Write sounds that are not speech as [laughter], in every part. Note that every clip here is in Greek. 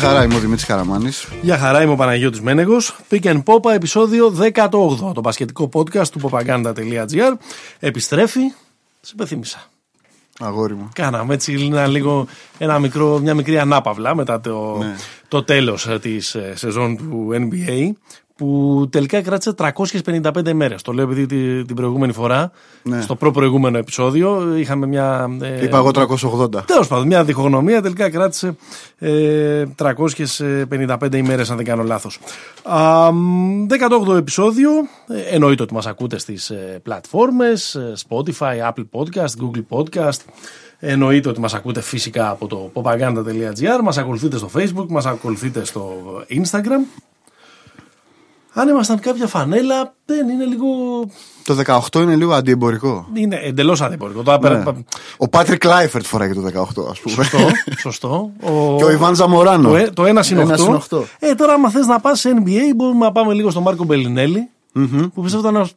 χαρά, είμαι ο Δημήτρης Καραμάνης. Γεια χαρά, είμαι ο Παναγιώτης Μένεγος. Pick and Popa, επεισόδιο 18, το πασχετικό podcast του popaganda.gr. Επιστρέφει, σε πεθύμησα. Αγόρι μου. Κάναμε έτσι ένα, λίγο, ένα μικρό, μια μικρή ανάπαυλα μετά το, Ναι. το τέλος ε, της ε, σεζόν του NBA που τελικά κράτησε 355 μέρες. Το λέω επειδή τη- την προηγούμενη φορά, Ναι. στο προ-προηγούμενο επεισόδιο, είχαμε μια... ε, Είπα εγώ 380. Τέλος πάντων, μια διχογνωμία τελικά κράτησε ε, 355 ημέρες, αν δεν κάνω λάθος. 18ο επεισόδιο. Ε, εννοείται ότι μας ακούτε στις ε, πλατφόρμες Spotify, Apple Podcast, Google Podcast. Εννοείται ότι μας ακούτε φυσικά από το popaganda.gr, μας ακολουθείτε στο Facebook, μας ακολουθείτε στο Instagram. Αν ήμασταν κάποια φανέλα, δεν είναι λίγο. Το 18 είναι λίγο αντιεμπορικό. Είναι εντελώς αντιπορικό. Τώρα πέρα- Ναι. Ο Πάτρικ Λάιφερτ φοράει και το 18, ας πούμε. Σωστό, [laughs] σωστό. Ο... Και ο Ιβάν Ζαμοράνο. Το, ε- το ένα είναι Ένας 8. είναι οκτώ. Ε, τώρα, άμα θες να πας σε NBA, μπορούμε να πάμε λίγο στον Μάρκο Μπελινέλη, Που πιστεύω ήταν ένας-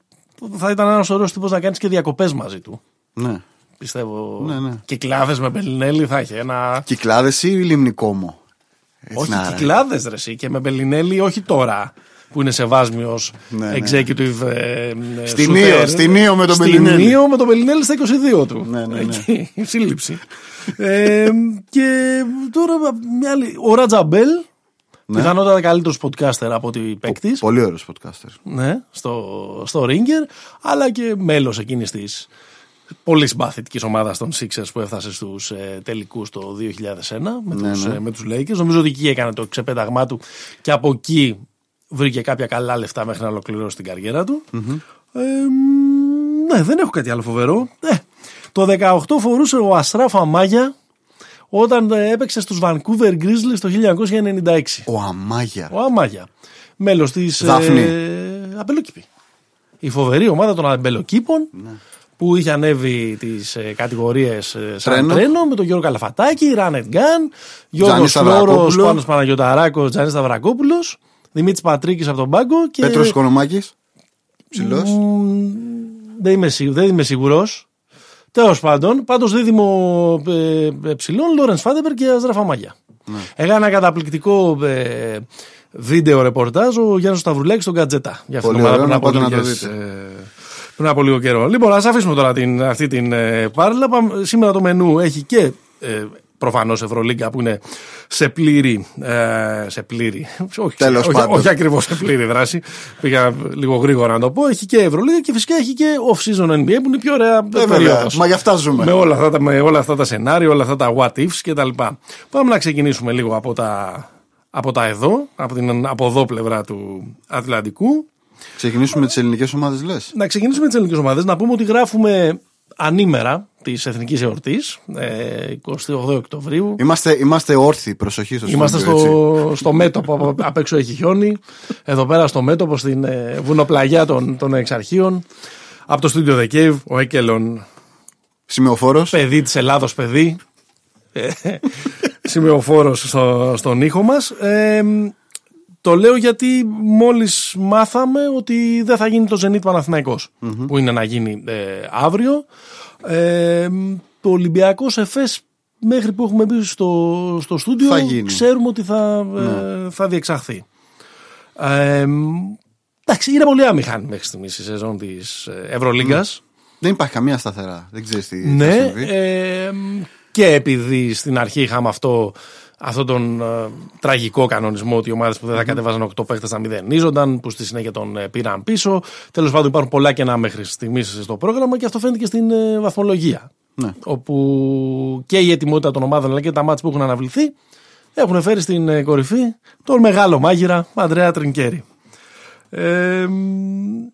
θα ήταν ένας ωραίος τύπος να κάνεις και διακοπές μαζί του. Ναι. Πιστεύω. Ναι, ναι. Κυκλάδες με Μπελινέλη θα είχε ένα. Κυκλάδες ή λίμνη Κόμο. Έτσι όχι να είναι. κυκλάδες ρε εσύ, και με Μπελινέλη, όχι τώρα που είναι σεβάσμιος Ναι, ναι. executive. Ε, ε, Στην shooter. Νίο, στην Νίο με τον Στην Μπελινέλη. Νίο με τον Μπελινέλη στα 22 του. Ναι, ναι, ναι. Εκεί, η σύλληψη. ε, και τώρα μια άλλη. Ο Ρατζαμπέλ. Ναι. Πιθανότατα καλύτερος podcaster από ότι παίκτης. Πολύ ωραίος podcaster. Ναι, στο, στο Ringer, αλλά και μέλος εκείνης της πολύ συμπαθητικής ομάδας των Sixers που έφτασε στους ε, τελικούς το 2001 με, Ναι, τους, ναι. ε, με τους Lakers. Νομίζω ότι εκεί έκανε το ξεπέταγμά του και από εκεί βρήκε κάποια καλά λεφτά μέχρι να ολοκληρώσει την καριέρα του. Ε, μ, ναι, δεν έχω κάτι άλλο φοβερό. Ε, το 18 φορούσε ο Αστράφα Μάγια όταν ε, έπαιξε στους Vancouver Grizzlies το 1996. Ο Αμάγια. Ο Αμάγια. Μέλος της. Δάφνη. Ε, Αμπελοκήπη. Η φοβερή ομάδα των Αμπελοκήπων που είχε ανέβει τις ε, κατηγορίες ε, σαν Τρένο. τρένο. με τον Γιώργο Καλαφατάκη, Ράνετ Γκάν, Γιώργος Τζάνης Φλόρο, Σταυρακόπουλο. Πάνος Παναγιοταράκος, Τζάνι Σταυρακόπουλος, Δημήτρης Πατρίκης από τον πάγκο και. Πέτρος Οικονομάκης. Ψηλός. Μ, δεν είμαι, σίγου- δεν είμαι σίγουρος. Τέλος πάντων, πάντως δίδυμο ε, ε, ψηλών, Λόρενς Φάντεμπερ και Αζραφα Μάγια. Έκανε ένα καταπληκτικό ε, βίντεο ρεπορτάζ ο Γιάννης Σταυρουλάκης στον Κατζετά. Για αυτήν την Πολύ ομάδα ωραίο, πριν να από πάτε να το λίγες, δείτε. ε, πριν από λίγο καιρό. Λοιπόν, ας αφήσουμε τώρα την, αυτή την ε, πάρλα. Πάμε- Σήμερα το μενού έχει και ε, προφανώς Ευρωλίγκα που είναι σε πλήρη. Ε, σε πλήρη. Όχι, Τέλος όχι, πάντων. όχι ακριβώς σε πλήρη δράση. Πήγα λίγο γρήγορα να το πω. Έχει και Ευρωλίγα και φυσικά έχει και off-season NBA που είναι η πιο ωραία Ε, βέβαια. περίοδος. Μα γι' αυτά ζούμε. Με όλα, αυτά, τα- με όλα αυτά τα σενάρια, όλα αυτά τα what ifs κτλ. Πάμε να ξεκινήσουμε λίγο από τα, από τα εδώ, από την από εδώ πλευρά του Ατλαντικού. Ξεκινήσουμε τις ελληνικές ομάδες, λες; Να ξεκινήσουμε τις ελληνικές ομάδες. Να πούμε ότι γράφουμε ανήμερα της Εθνικής Εορτής, ε, 28 Οκτωβρίου. Είμαστε, είμαστε όρθιοι, προσοχή στο Είμαστε στούντιο, έτσι. στο, στο μέτωπο, απ' απ' έξω έχει χιόνι. Εδώ πέρα στο μέτωπο, στην ε, βουνοπλαγιά των, των εξαρχείων. Από το στούντιο The Cave, ο Έκελον Σημειοφόρος. παιδί της Ελλάδος παιδί ε, [laughs] σημειοφόρος στο, στον ήχο μας Ε, το λέω γιατί μόλις μάθαμε ότι δεν θα γίνει το Zenit παναθηναικος που είναι να γίνει ε, αύριο ε, το Ολυμπιακός Εφές μέχρι που έχουμε μπει στο, στο στούντιο Θα γίνει. ξέρουμε ότι θα, ε, θα διεξαχθεί ε, εντάξει είναι πολύ άμυχαν μέχρι στιγμής η σεζόν της ε, Ευρωλίγκας Δεν υπάρχει καμία σταθερά. Δεν ξέρεις τι θα ναι, συμβεί. ε, και επειδή στην αρχή είχαμε αυτό, αυτό τον ε, τραγικό κανονισμό ότι οι ομάδες που δεν θα κατεβάζαν 8 παίχτες θα μηδενίζονταν, που στη συνέχεια τον ε, πήραν πίσω. Τέλος πάντων, υπάρχουν πολλά κενά μέχρι στιγμής στο πρόγραμμα και αυτό φαίνεται και στην ε, βαθμολογία. Ναι. Όπου και η ετοιμότητα των ομάδων αλλά και τα μάτια που έχουν αναβληθεί έχουν φέρει στην ε, κορυφή τον μεγάλο μάγειρα Αντρέα Τρινκέρι. Ε, μ,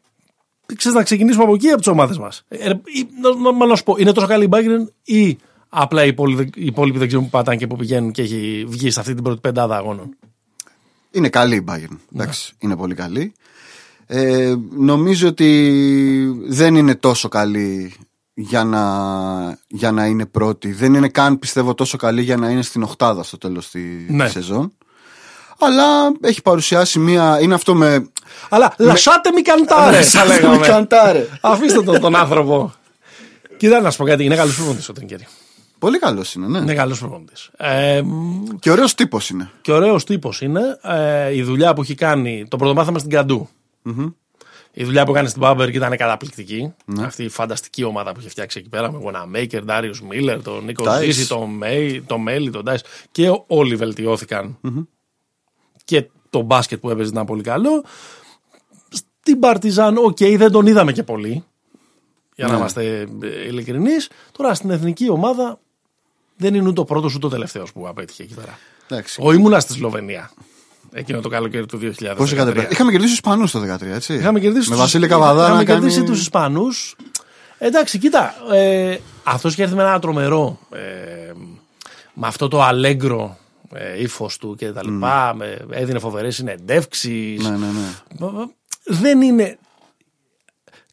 ξέρεις να ξεκινήσουμε από εκεί από τις ομάδες μας. Ε, ε, ή- να- να- να σου πω, είναι τόσο καλή η Bayern ή απλά οι υπόλοιποι, οι υπόλοιποι δεν ξέρουν που πατάνε και που πηγαίνουν και έχει βγει σε αυτή την πρώτη πεντάδα αγώνων. Είναι καλή η Bayern. Εντάξει, είναι πολύ καλή. Ε, νομίζω ότι δεν είναι τόσο καλή για να, για να είναι πρώτη. Δεν είναι καν πιστεύω τόσο καλή για να είναι στην οχτάδα στο τέλος της Ναι. σεζόν. Αλλά έχει παρουσιάσει μία. Είναι αυτό με. Αλλά λασάτε μη καντάρε, θα λέγαμε. Καντάρε. Αφήστε τον, τον άνθρωπο. Κοίτα να σου πω κάτι, είναι καλός προπονητής ο Τρινκέρι. Πολύ καλός είναι, ναι. Είναι καλός προπονητής. Ε, και ωραίος τύπος είναι. Και ωραίος τύπος είναι. Ε, η δουλειά που έχει κάνει. Το πρωτάθλημα στην Καντού Η δουλειά που έκανε στην Μπάμπεργκ ήταν καταπληκτική. Ναι. Αυτή η φανταστική ομάδα που είχε φτιάξει εκεί πέρα με Γουοναμέικερ, Ντάριο Μίλλερ, τον Νίκο Ζήση, τον Μέι, τον Μέλι, τον Ντάι. Και όλοι βελτιώθηκαν. Mm-hmm. Και το μπάσκετ που έπαιζε ήταν πολύ καλό. Στην Παρτιζάν, οκ, οκέι, δεν τον είδαμε και πολύ. Για να ναι. είμαστε ειλικρινείς. Τώρα στην εθνική ομάδα δεν είναι ούτε ο πρώτος ούτε ο τελευταίος που απέτυχε εκεί πέρα. Εντάξει. Ο ήμουνα στη Σλοβενία. Εκείνο το καλοκαίρι του 2000. Πώς είχατε Είχαμε κερδίσει τους Ισπανούς το 2013, έτσι. Είχαμε κερδίσει με Βασίλη Καβαδά. Είχαμε κερδίσει τους Ισπανούς. Εντάξει, κοίτα. Ε, αυτός είχε έρθει με ένα τρομερό. Ε, με αυτό το αλέγκρο ε, ύφος του και τα λοιπά. Mm. έδινε φοβερές συνεντεύξεις. Ναι, ναι, ναι. Δεν είναι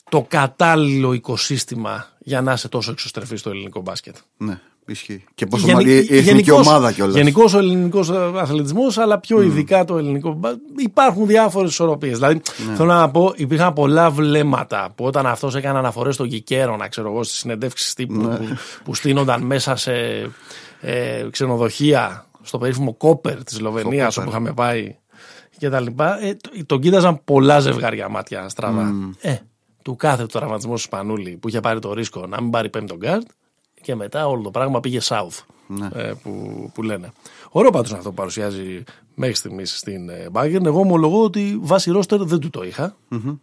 το κατάλληλο οικοσύστημα για να είσαι τόσο εξωστρεφής στο ελληνικό μπάσκετ. Ναι. Ισχύει. Και πόσο Γενι... η εθνική γενικώς, ομάδα κιόλας. Γενικώς ο ελληνικός αθλητισμός, αλλά πιο mm. ειδικά το ελληνικό. Υπάρχουν διάφορες ισορροπίες. Δηλαδή, ναι. θέλω να πω, υπήρχαν πολλά βλέμματα που όταν αυτός έκανε αναφορές στο να ξέρω εγώ, στις συνεντεύξεις τύπου ναι. που, που στείνονταν μέσα σε ε, ξενοδοχεία, στο περίφημο Κόπερ της Σλοβενίας όπου είχαμε πάει και τα λοιπά. Ε, τον κοίταζαν πολλά ζευγάρια μάτια στραβά. Mm. Ε, του κάθε του τραυματισμού του Σπανούλη που είχε πάρει το ρίσκο να μην πάρει πέμπτο γκαρντ και μετά όλο το πράγμα πήγε south ναι. ε, που, που λένε. Ωραίο πάντως αυτό που παρουσιάζει μέχρι στιγμής στην ε, Bayern. Εγώ ομολογώ ότι βάσει ρόστερ δεν του το είχα. Mm-hmm.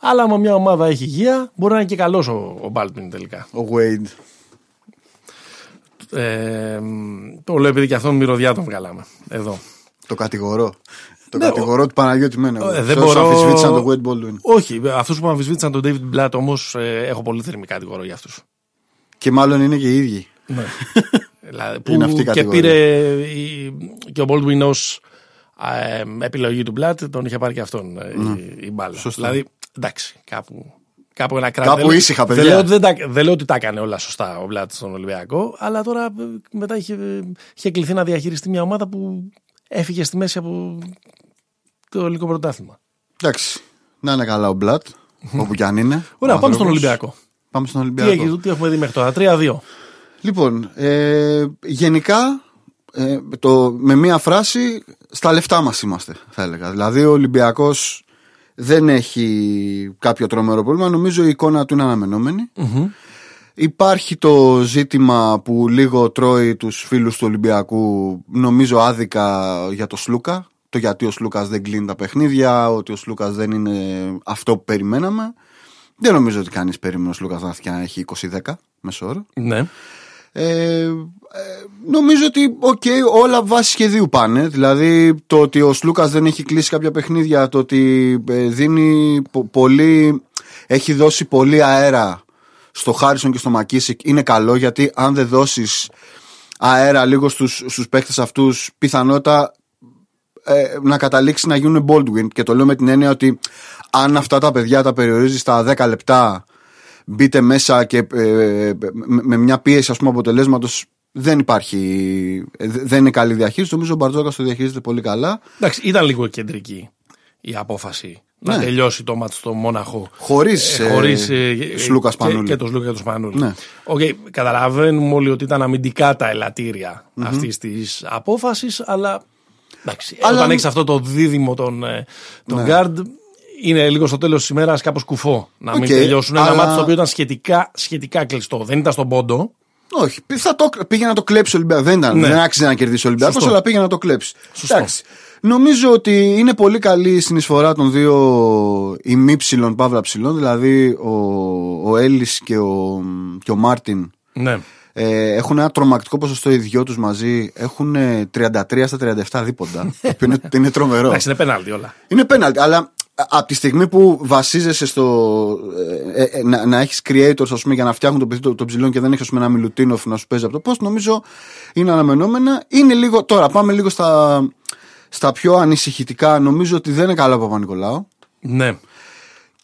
Αλλά άμα μια ομάδα έχει υγεία, μπορεί να είναι και καλός ο, ο Baldwin τελικά. Ο Wade. Ε, το λέω επειδή και αυτόν μυρωδιά τον βγάλαμε. Εδώ. Το κατηγορώ. Το ναι, κατηγορώ του Παναγιώτη Μένεγο. Ε, δεν μπορώ... αμφισβήτησαν τον Wade Baldwin. Όχι, αυτούς που αμφισβήτησαν τον David Blatt όμως ε, έχω πολύ θερμή κατηγορώ για αυτούς. Και μάλλον είναι και οι ίδιοι. Ναι. [laughs] δηλαδή, που είναι αυτή η και πήρε και ο Baldwin ως ε, επιλογή του Blatt, τον είχε πάρει και αυτόν ε, ναι. η, η μπάλα. Σωστά. Δηλαδή, εντάξει, κάπου κάπου ένα κράτη. Κάπου ήσυχα, παιδιά. Δεν λέω, ότι δεν, τα, δεν λέω ότι τα έκανε όλα σωστά ο Μπλάτ στον Ολυμπιακό, αλλά τώρα ε, μετά είχε, είχε κληθεί να διαχειριστεί μια ομάδα που έφυγε στη μέση από το ελληνικό πρωτάθλημα. Εντάξει. Να είναι καλά ο Μπλατ, όπου κι αν είναι. Ωραία, πάμε στον Ολυμπιακό. Πάμε στον Ολυμπιακό. Τι, έχεις, τι έχουμε δει μέχρι τώρα, 3-2. Λοιπόν, ε, γενικά ε, το, με μία φράση στα λεφτά μας είμαστε θα έλεγα. Δηλαδή ο Ολυμπιακός δεν έχει κάποιο τρομερό πρόβλημα. Νομίζω η εικόνα του είναι αναμενόμενη. Υπάρχει το ζήτημα που λίγο τρώει τους φίλους του Ολυμπιακού νομίζω άδικα για το Σλούκα το γιατί ο Σλούκας δεν κλείνει τα παιχνίδια ότι ο Σλούκας δεν είναι αυτό που περιμέναμε δεν νομίζω ότι κανείς περίμενε ο Σλούκας να έχει 20-10 μεσόωρο ναι. Ε, ε, νομίζω ότι okay, όλα βάσει σχεδίου πάνε. Δηλαδή το ότι ο Σλούκα δεν έχει κλείσει κάποια παιχνίδια, το ότι ε, δίνει πολύ, έχει δώσει πολύ αέρα στο Χάρισον και στο Μακίσικ είναι καλό γιατί αν δεν δώσεις αέρα λίγο στους, στους παίχτες αυτούς πιθανότητα ε, να καταλήξει να γίνουν Baldwin και το λέω με την έννοια ότι αν αυτά τα παιδιά τα περιορίζεις στα 10 λεπτά μπείτε μέσα και ε, με μια πίεση ας πούμε αποτελέσματος δεν υπάρχει, δεν είναι καλή διαχείριση. Νομίζω ο Μπαρτζόκα το διαχειρίζεται πολύ καλά. Εντάξει, ήταν λίγο κεντρική η απόφαση ναι. να τελειώσει το μάτι στο Μόναχο. Χωρίς ε, χωρίς, ε, Σλούκας Σπανούλη. Και, και το Σλούκα και το Σπανούλη. Ναι. Okay, καταλαβαίνουμε όλοι ότι ήταν αμυντικά τα ελαττήρια mm-hmm. αυτής της απόφασης, αλλά. Εντάξει, αλλά... Όταν έχεις αυτό το δίδυμο των, ε, τον ναι. Guard, είναι λίγο στο τέλος της ημέρας κάπως κουφό να μην τελειώσουν. Αλλά... Ένα μάτι το οποίο ήταν σχετικά, σχετικά κλειστό. Δεν ήταν στον πόντο. Όχι, θα το, πήγε να το κλέψει ο Ολυμπιακός. Δεν, ήταν, ναι. δεν άξιζε να κερδίσει ο Ολυμπιακός, αλλά πήγε να το κλέψει. Εντάξει. Νομίζω ότι είναι πολύ καλή η συνεισφορά των δύο ημίψιλων παύλα ψηλών, δηλαδή ο, ο Έλλης και ο, και ο Μάρτιν. Ναι. Ε, έχουν ένα τρομακτικό ποσοστό οι δυο τους μαζί. Έχουν 33 στα 37 δίποντα. είναι, είναι τρομερό. Εντάξει, είναι πέναλτι όλα. Είναι πέναλτι, αλλά από τη στιγμή που βασίζεσαι στο ε, ε, ε, να, να έχεις creators ας πούμε, για να φτιάχνουν το παιδί των το ψηλών και δεν έχεις ένα Μιλουτίνοφ να σου παίζει από το post, νομίζω είναι αναμενόμενα. Είναι λίγο. Τώρα πάμε λίγο στα, στα πιο ανησυχητικά. Νομίζω ότι δεν είναι καλό ο Παπα-Νικολάου. Ναι.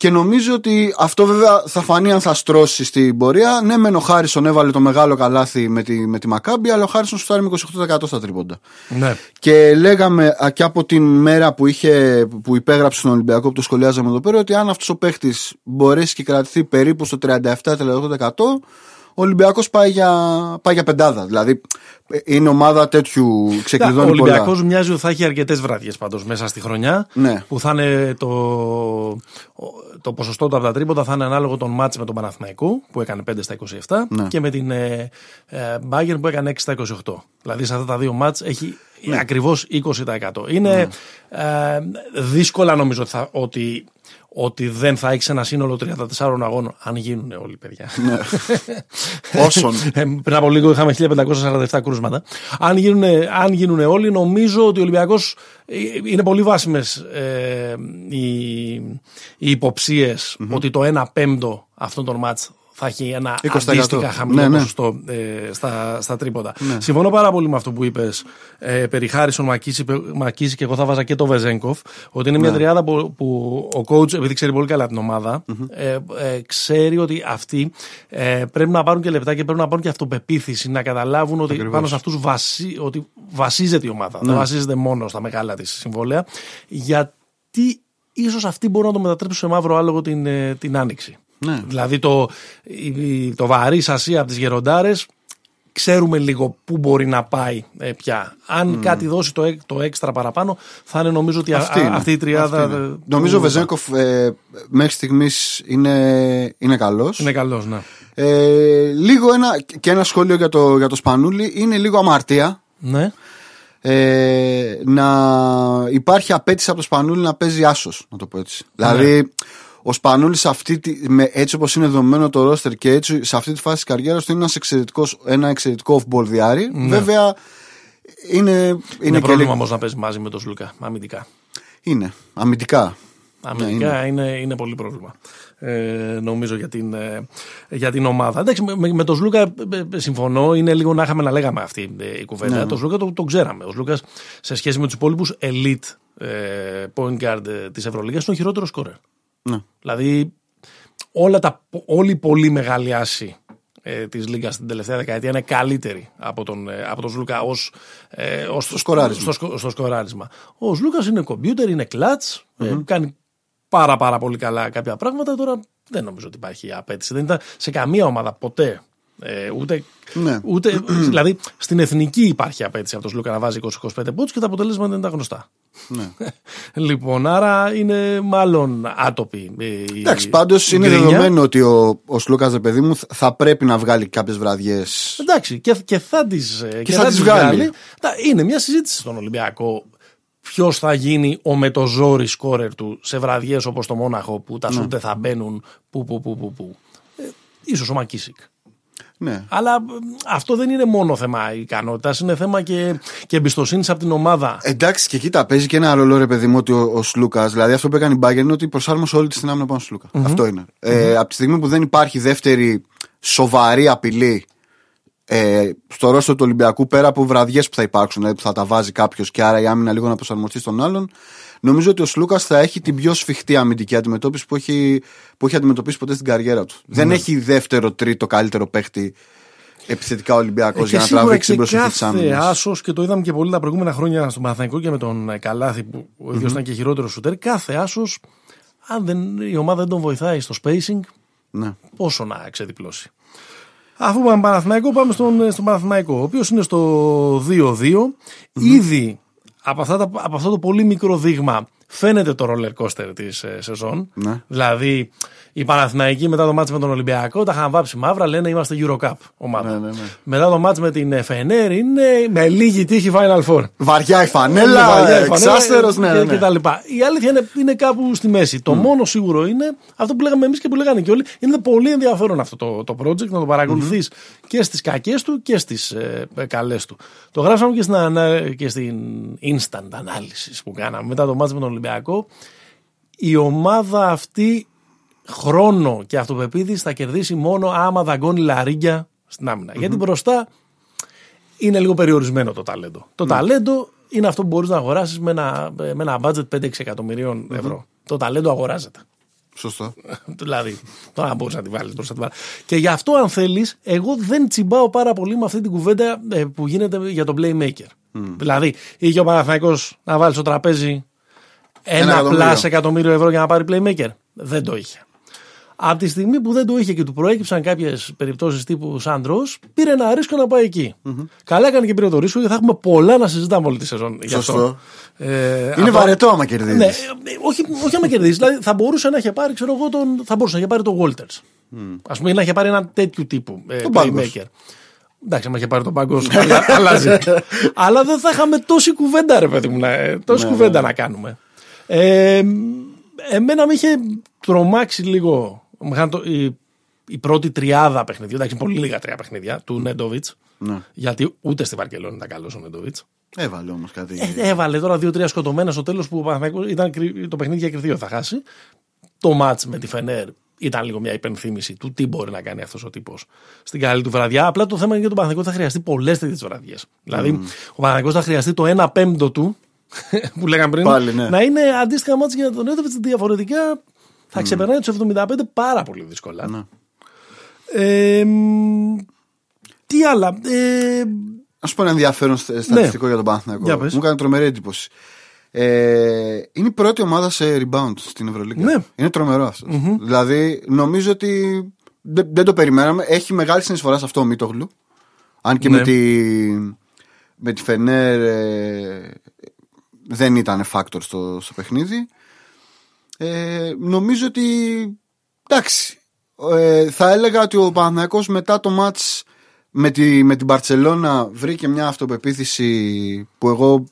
Και νομίζω ότι αυτό βέβαια θα φανεί αν θα στρώσει στην πορεία. Ναι, μεν ο Χάρισον έβαλε το μεγάλο καλάθι με τη, με τη Μακάμπη, αλλά ο Χάρισον σου με 28% στα τρίποντα. Ναι. Και λέγαμε και από την μέρα που, είχε, που υπέγραψε στον Ολυμπιακό, που το σχολιάζαμε εδώ πέρα, ότι αν αυτός ο παίχτης μπορέσει και κρατηθεί περίπου στο 37-38%, ο Ολυμπιακός πάει, για, πάει για πεντάδα. Δηλαδή είναι ομάδα τέτοιου ξεκλειδώνει Ο Ολυμπιακός μοιάζει ότι θα έχει αρκετές βραδιέ πάντως μέσα στη χρονιά. Ναι. Που θα είναι το, το ποσοστό του από τα τρίποτα θα είναι ανάλογο τον μάτς με τον Παναθηναϊκό που έκανε 5 στα 27 Ναι. και με την ε, ε, Bayern που έκανε 6 στα 28. Δηλαδή σε αυτά τα δύο μάτς έχει Ναι. ακριβώς 20%. Είναι ε, δύσκολα νομίζω ότι, θα, ότι, ότι δεν θα έχεις ένα σύνολο 34 αγώνων αν γίνουν όλοι παιδιά. Ναι. [laughs] Όσων. Ε, πριν από λίγο είχαμε 1547 κρούσματα. Αν γίνουν, αν γίνουν όλοι, νομίζω ότι ο Ολυμπιακός είναι πολύ βάσιμες ε, οι, οι υποψιες ότι το 1 πέμπτο αυτών των μάτς θα έχει ένα 20%. αντίστοιχα χαμηλό Ναι, ναι. ποσοστό ε, στα, στα τρίποτα. Συμφωνώ πάρα πολύ με αυτό που είπες ε, περί Χάρισον Μακίση, Μακίση και εγώ θα βάζα και το Βεζέγκοφ. Ότι είναι μια τριάδα που, που ο coach, επειδή ξέρει πολύ καλά την ομάδα, ε, ε, ξέρει ότι αυτοί ε, πρέπει να πάρουν και λεπτά και πρέπει να πάρουν και αυτοπεποίθηση, να καταλάβουν ότι πάνω σε αυτούς βασί, ότι βασίζεται η ομάδα. Δεν βασίζεται μόνος στα μεγάλα της συμβόλαια. Γιατί ίσως αυτοί μπορούν να το μετατρέψουν σε μαύρο άλογο την, ε, την άνοιξη. Ναι. Δηλαδή το, η- το βαρύ σασία από τις γεροντάρες ξέρουμε λίγο πού μπορεί να πάει ε, πια. Αν κάτι δώσει το, εκ- το έξτρα παραπάνω, θα είναι νομίζω ότι α- Αυτή, α- είναι. αυτή η τριάδα. Αυτή είναι. ε, Νομίζω ο του- Βεζέγκοφ ε, μέχρι στιγμής είναι, είναι καλός. Είναι καλός, ναι. Ε, λίγο ένα, και ένα σχόλιο για το, για το Σπανούλι είναι λίγο αμαρτία. ναι. ε, να υπάρχει απέτηση από το Σπανούλη να παίζει άσος, να το πω έτσι. Δηλαδή, ο Σπανούλης αυτή τη- με, έτσι όπως είναι δομημένο το ρόστερ και έτσι σε αυτή τη φάση της καριέρας του είναι ένας εξαιρετικός, ένα εξαιρετικό off-ball διάρρη. Βέβαια, είναι, είναι, Είναι και πρόβλημα λίγο- όμως να παίζει μαζί με τον Σλούκα αμυντικά. Είναι, αμυντικά. Αμυντικά είναι, είναι πολύ πρόβλημα. Ε, νομίζω για την, ε, για την ομάδα. Εντάξει, με, με τον Σλούκα ε, ε, συμφωνώ. Είναι λίγο να είχαμε να λέγαμε αυτή ε, η κουβέντα. Τον Σλούκα τον το ξέραμε. Ο Σλούκας σε σχέση με τους υπόλοιπους elite ε, point guard ε, της Ευρωλίγας είναι ο χειρότερος σκόρερ. Ναι. Δηλαδή, όλα τα, όλοι οι πολύ μεγάλοι άσοι ε, της Λίγκας την τελευταία δεκαετία είναι καλύτεροι από τον, ε, από τον Σλούκα ως, ε, ως στο, σκοράρισμα. Στο, σκο- στο σκοράρισμα. Ο Σλούκας είναι κομπιούτερ, είναι κλατς, ε, κάνει πάρα πάρα πολύ καλά κάποια πράγματα. Τώρα δεν νομίζω ότι υπάρχει απέτηση. Δεν ήταν σε καμία ομάδα ποτέ. Ε, ούτε, Ναι. ούτε, [clears throat] δηλαδή στην εθνική υπάρχει απέτηση από τον Σλούκα να βάζει 20-25 πόντους και τα αποτελέσματα δεν ήταν γνωστά. Ναι. [laughs] λοιπόν, άρα είναι μάλλον άτοπη. ε, η- Εντάξει, πάντως η είναι γκρίνια. δεδομένο ότι ο, ο Σλούκας, ρε παιδί μου, θα πρέπει να βγάλει κάποιες βραδιές. Εντάξει, και, και θα τις και θα θα τις τις βγάλει. Τα- Είναι μια συζήτηση στον Ολυμπιακό. Ποιος θα γίνει ο με το ζόρι σκόρερ του σε βραδιές όπως το Μόναχο που Ναι. τα σούτε θα μπαίνουν. Που, που, που, που, που. Ε, ίσως ο Μακίσικ. Ναι. Αλλά ε, αυτό δεν είναι μόνο θέμα ικανότητας, είναι θέμα και, και εμπιστοσύνης από την ομάδα. Εντάξει, και κοίτα, παίζει και ένα ρολό, ρε παιδί μου, ότι ο, ο Σλούκας, δηλαδή αυτό που έκανε η Μπάγκερ είναι ότι προσάρμοσε όλη τη την άμυνα πάνω στο σλουκα Αυτό είναι. Ε, από τη στιγμή που δεν υπάρχει δεύτερη σοβαρή απειλή ε, στο ρόστο του Ολυμπιακού, πέρα από βραδιές που θα υπάρξουν, δηλαδή που θα τα βάζει κάποιος και άρα η άμυνα λίγο να προσαρμοστεί στον άλλον, νομίζω ότι ο Σλούκας θα έχει την πιο σφιχτή αμυντική αντιμετώπιση που έχει, που έχει αντιμετωπίσει ποτέ στην καριέρα του. Δεν έχει δεύτερο, τρίτο καλύτερο παίχτη επιθετικά Ολυμπιακός Ε, για να σίγουρα τραβήξει την και προσοχή τη κάθε άμυνας. άσος και το είδαμε και πολύ τα προηγούμενα χρόνια στον Παναθηναϊκό και με τον ε, Καλάθι που ο ίδιος ήταν και χειρότερο σουτέρ. Κάθε άσος, αν δεν, η ομάδα δεν τον βοηθάει στο spacing, Ναι. πόσο να ξεδιπλώσει. Αφού πάμε Παναθηναϊκό, πάμε στον, στον Παναθηναϊκό, ο οποίος είναι στο 2-2. Ήδη από, αυτά τα, από αυτό το πολύ μικρό δείγμα φαίνεται το roller coaster της ε, σεζόν. Ναι. Δηλαδή, οι Παναθηναϊκοί μετά το μάτς με τον Ολυμπιακό τα είχαν βάψει μαύρα, λένε είμαστε Eurocup ομάδα. Ναι, ναι, ναι. Μετά το μάτς με την ε, Φενέρ είναι με λίγη τύχη Final Four. Βαριά η Είναι φανέλα, βαριά η φανέλα, εξάστερος, ναι, και, ναι, και ναι. τα λοιπά. Η αλήθεια είναι, είναι κάπου στη μέση. Το μόνο σίγουρο είναι αυτό που λέγαμε εμείς και που λέγανε και όλοι. Είναι πολύ ενδιαφέρον αυτό το, το project να το παρακολουθείς και στις κακές του και στις ε, καλές του. Το γράψαμε και στην, ανα- και στην instant ανάλυση που κάναμε μετά το μάτς με τον Ολυμπιακό. Η ομάδα αυτή χρόνο και αυτοπεποίθηση θα κερδίσει μόνο άμα δαγκώνει λαρίγκια στην αμυνα Γιατί μπροστά είναι λίγο περιορισμένο το ταλέντο. Το ταλέντο είναι αυτό που μπορείς να αγοράσεις με ένα, με ένα budget 5-6 εκατομμυρίων ευρώ. Το ταλέντο αγοράζεται. Σωστό. [laughs] δηλαδή, τώρα να μπορείς να τη βάλεις μπροστά τη βάλεις. Και γι' αυτό, αν θέλεις, εγώ δεν τσιμπάω πάρα πολύ με αυτή την κουβέντα ε, που γίνεται για τον Playmaker. Δηλαδή, είχε ο Παναθηναϊκός να βάλει στο τραπέζι ένα εκατομμύριο. πλάσ εκατομμύριο ευρώ για να πάρει Playmaker. Δεν το είχε. Από τη στιγμή που δεν το είχε και του προέκυψαν κάποιες περιπτώσεις τύπου Σάντρος, πήρε ένα ρίσκο να πάει εκεί. Mm-hmm. Καλά έκανε και πήρε το ρίσκο γιατί θα έχουμε πολλά να συζητάμε όλη τη σεζόν. Σωστό. Ε, Είναι από... βαρετό άμα κερδίζεις. Ναι, όχι, όχι άμα κερδίζεις. δηλαδή θα μπορούσε να είχε πάρει, ξέρω εγώ, τον, θα μπορούσε να είχε πάρει τον Walters. Mm. Α πούμε, να είχε πάρει ένα τέτοιου τύπου ε, playmaker. Εντάξει, άμα είχε πάρει τον πάγκο, αλλάζει. Αλλά δεν θα είχαμε τόση κουβέντα, ρε παιδί μου, να, ε, τόση ναι, κουβέντα ναι. να κάνουμε. Ε, εμένα με είχε τρομάξει λίγο η, η πρώτη τριάδα παιχνιδιών, εντάξει, πολύ λίγα τρία παιχνίδια του Νέντοβιτς. Ναι. Γιατί ούτε στη Βαρκελόνη ήταν καλός ο Νέντοβιτς. Έβαλε όμως κάτι. Ε, έβαλε τώρα δύο-τρία σκοτωμένα στο τέλος που ήταν το παιχνίδι για κρυφτείο θα χάσει. Το ματ με τη Φενέρ ήταν λίγο μια υπενθύμηση του τι μπορεί να κάνει αυτός ο τύπος στην καλή του βραδιά. Απλά το θέμα είναι για τον Παναγικό θα χρειαστεί πολλές τέτοιες βραδιές. Δηλαδή, ο Παναγικό θα χρειαστεί το 1 πέμπτο του [laughs] που λέγαμε πριν Πάλι, ναι. να είναι αντίστοιχα μάτια για τον Νέντοβιτς διαφορετικά θα ξεπερνάει τους 75 πάρα πολύ δύσκολα. Ναι. Ε, τι άλλα. Ε, Α πω ένα ενδιαφέρον στατιστικό ναι. για τον Παναθηναϊκό. Μου έκανε τρομερή εντύπωση. Ε, είναι η πρώτη ομάδα σε rebound στην Ευρωλίγκα. Ναι. Είναι τρομερό Δηλαδή, νομίζω ότι δεν, δεν, το περιμέναμε. Έχει μεγάλη συνεισφορά σε αυτό ο Μίτογλου. Αν και με, ναι. τη, με τη Φενέρ ε, δεν ήταν factor στο, στο παιχνίδι. Ε, νομίζω ότι εντάξει ε, θα έλεγα ότι ο Παναθηναϊκός μετά το μάτς με, τη, με την Παρτσελώνα βρήκε μια αυτοπεποίθηση που εγώ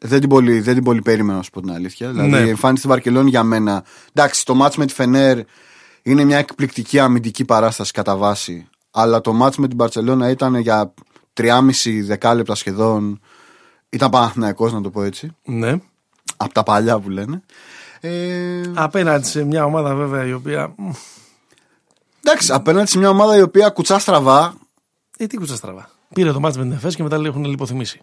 δεν την πολύ, δεν την πολύ περίμενα να σου πω την αλήθεια. Δηλαδή η εμφάνιση στην Βαρκελόνη για μένα εντάξει το μάτς με τη Φενέρ είναι μια εκπληκτική αμυντική παράσταση κατά βάση αλλά το μάτς με την Παρτσελώνα ήταν για 3,5 δεκάλεπτα σχεδόν ήταν Παναθηναϊκός να το πω έτσι. Ναι. Από τα παλιά που λένε. Ε... Απέναντι σε μια ομάδα βέβαια η οποία. Εντάξει, απέναντι σε μια ομάδα η οποία κουτσά στραβά. Ε, τι κουτσά στραβά. Πήρε το μάτι με την ΕΦΕΣ και μετά έχουν λιποθυμήσει.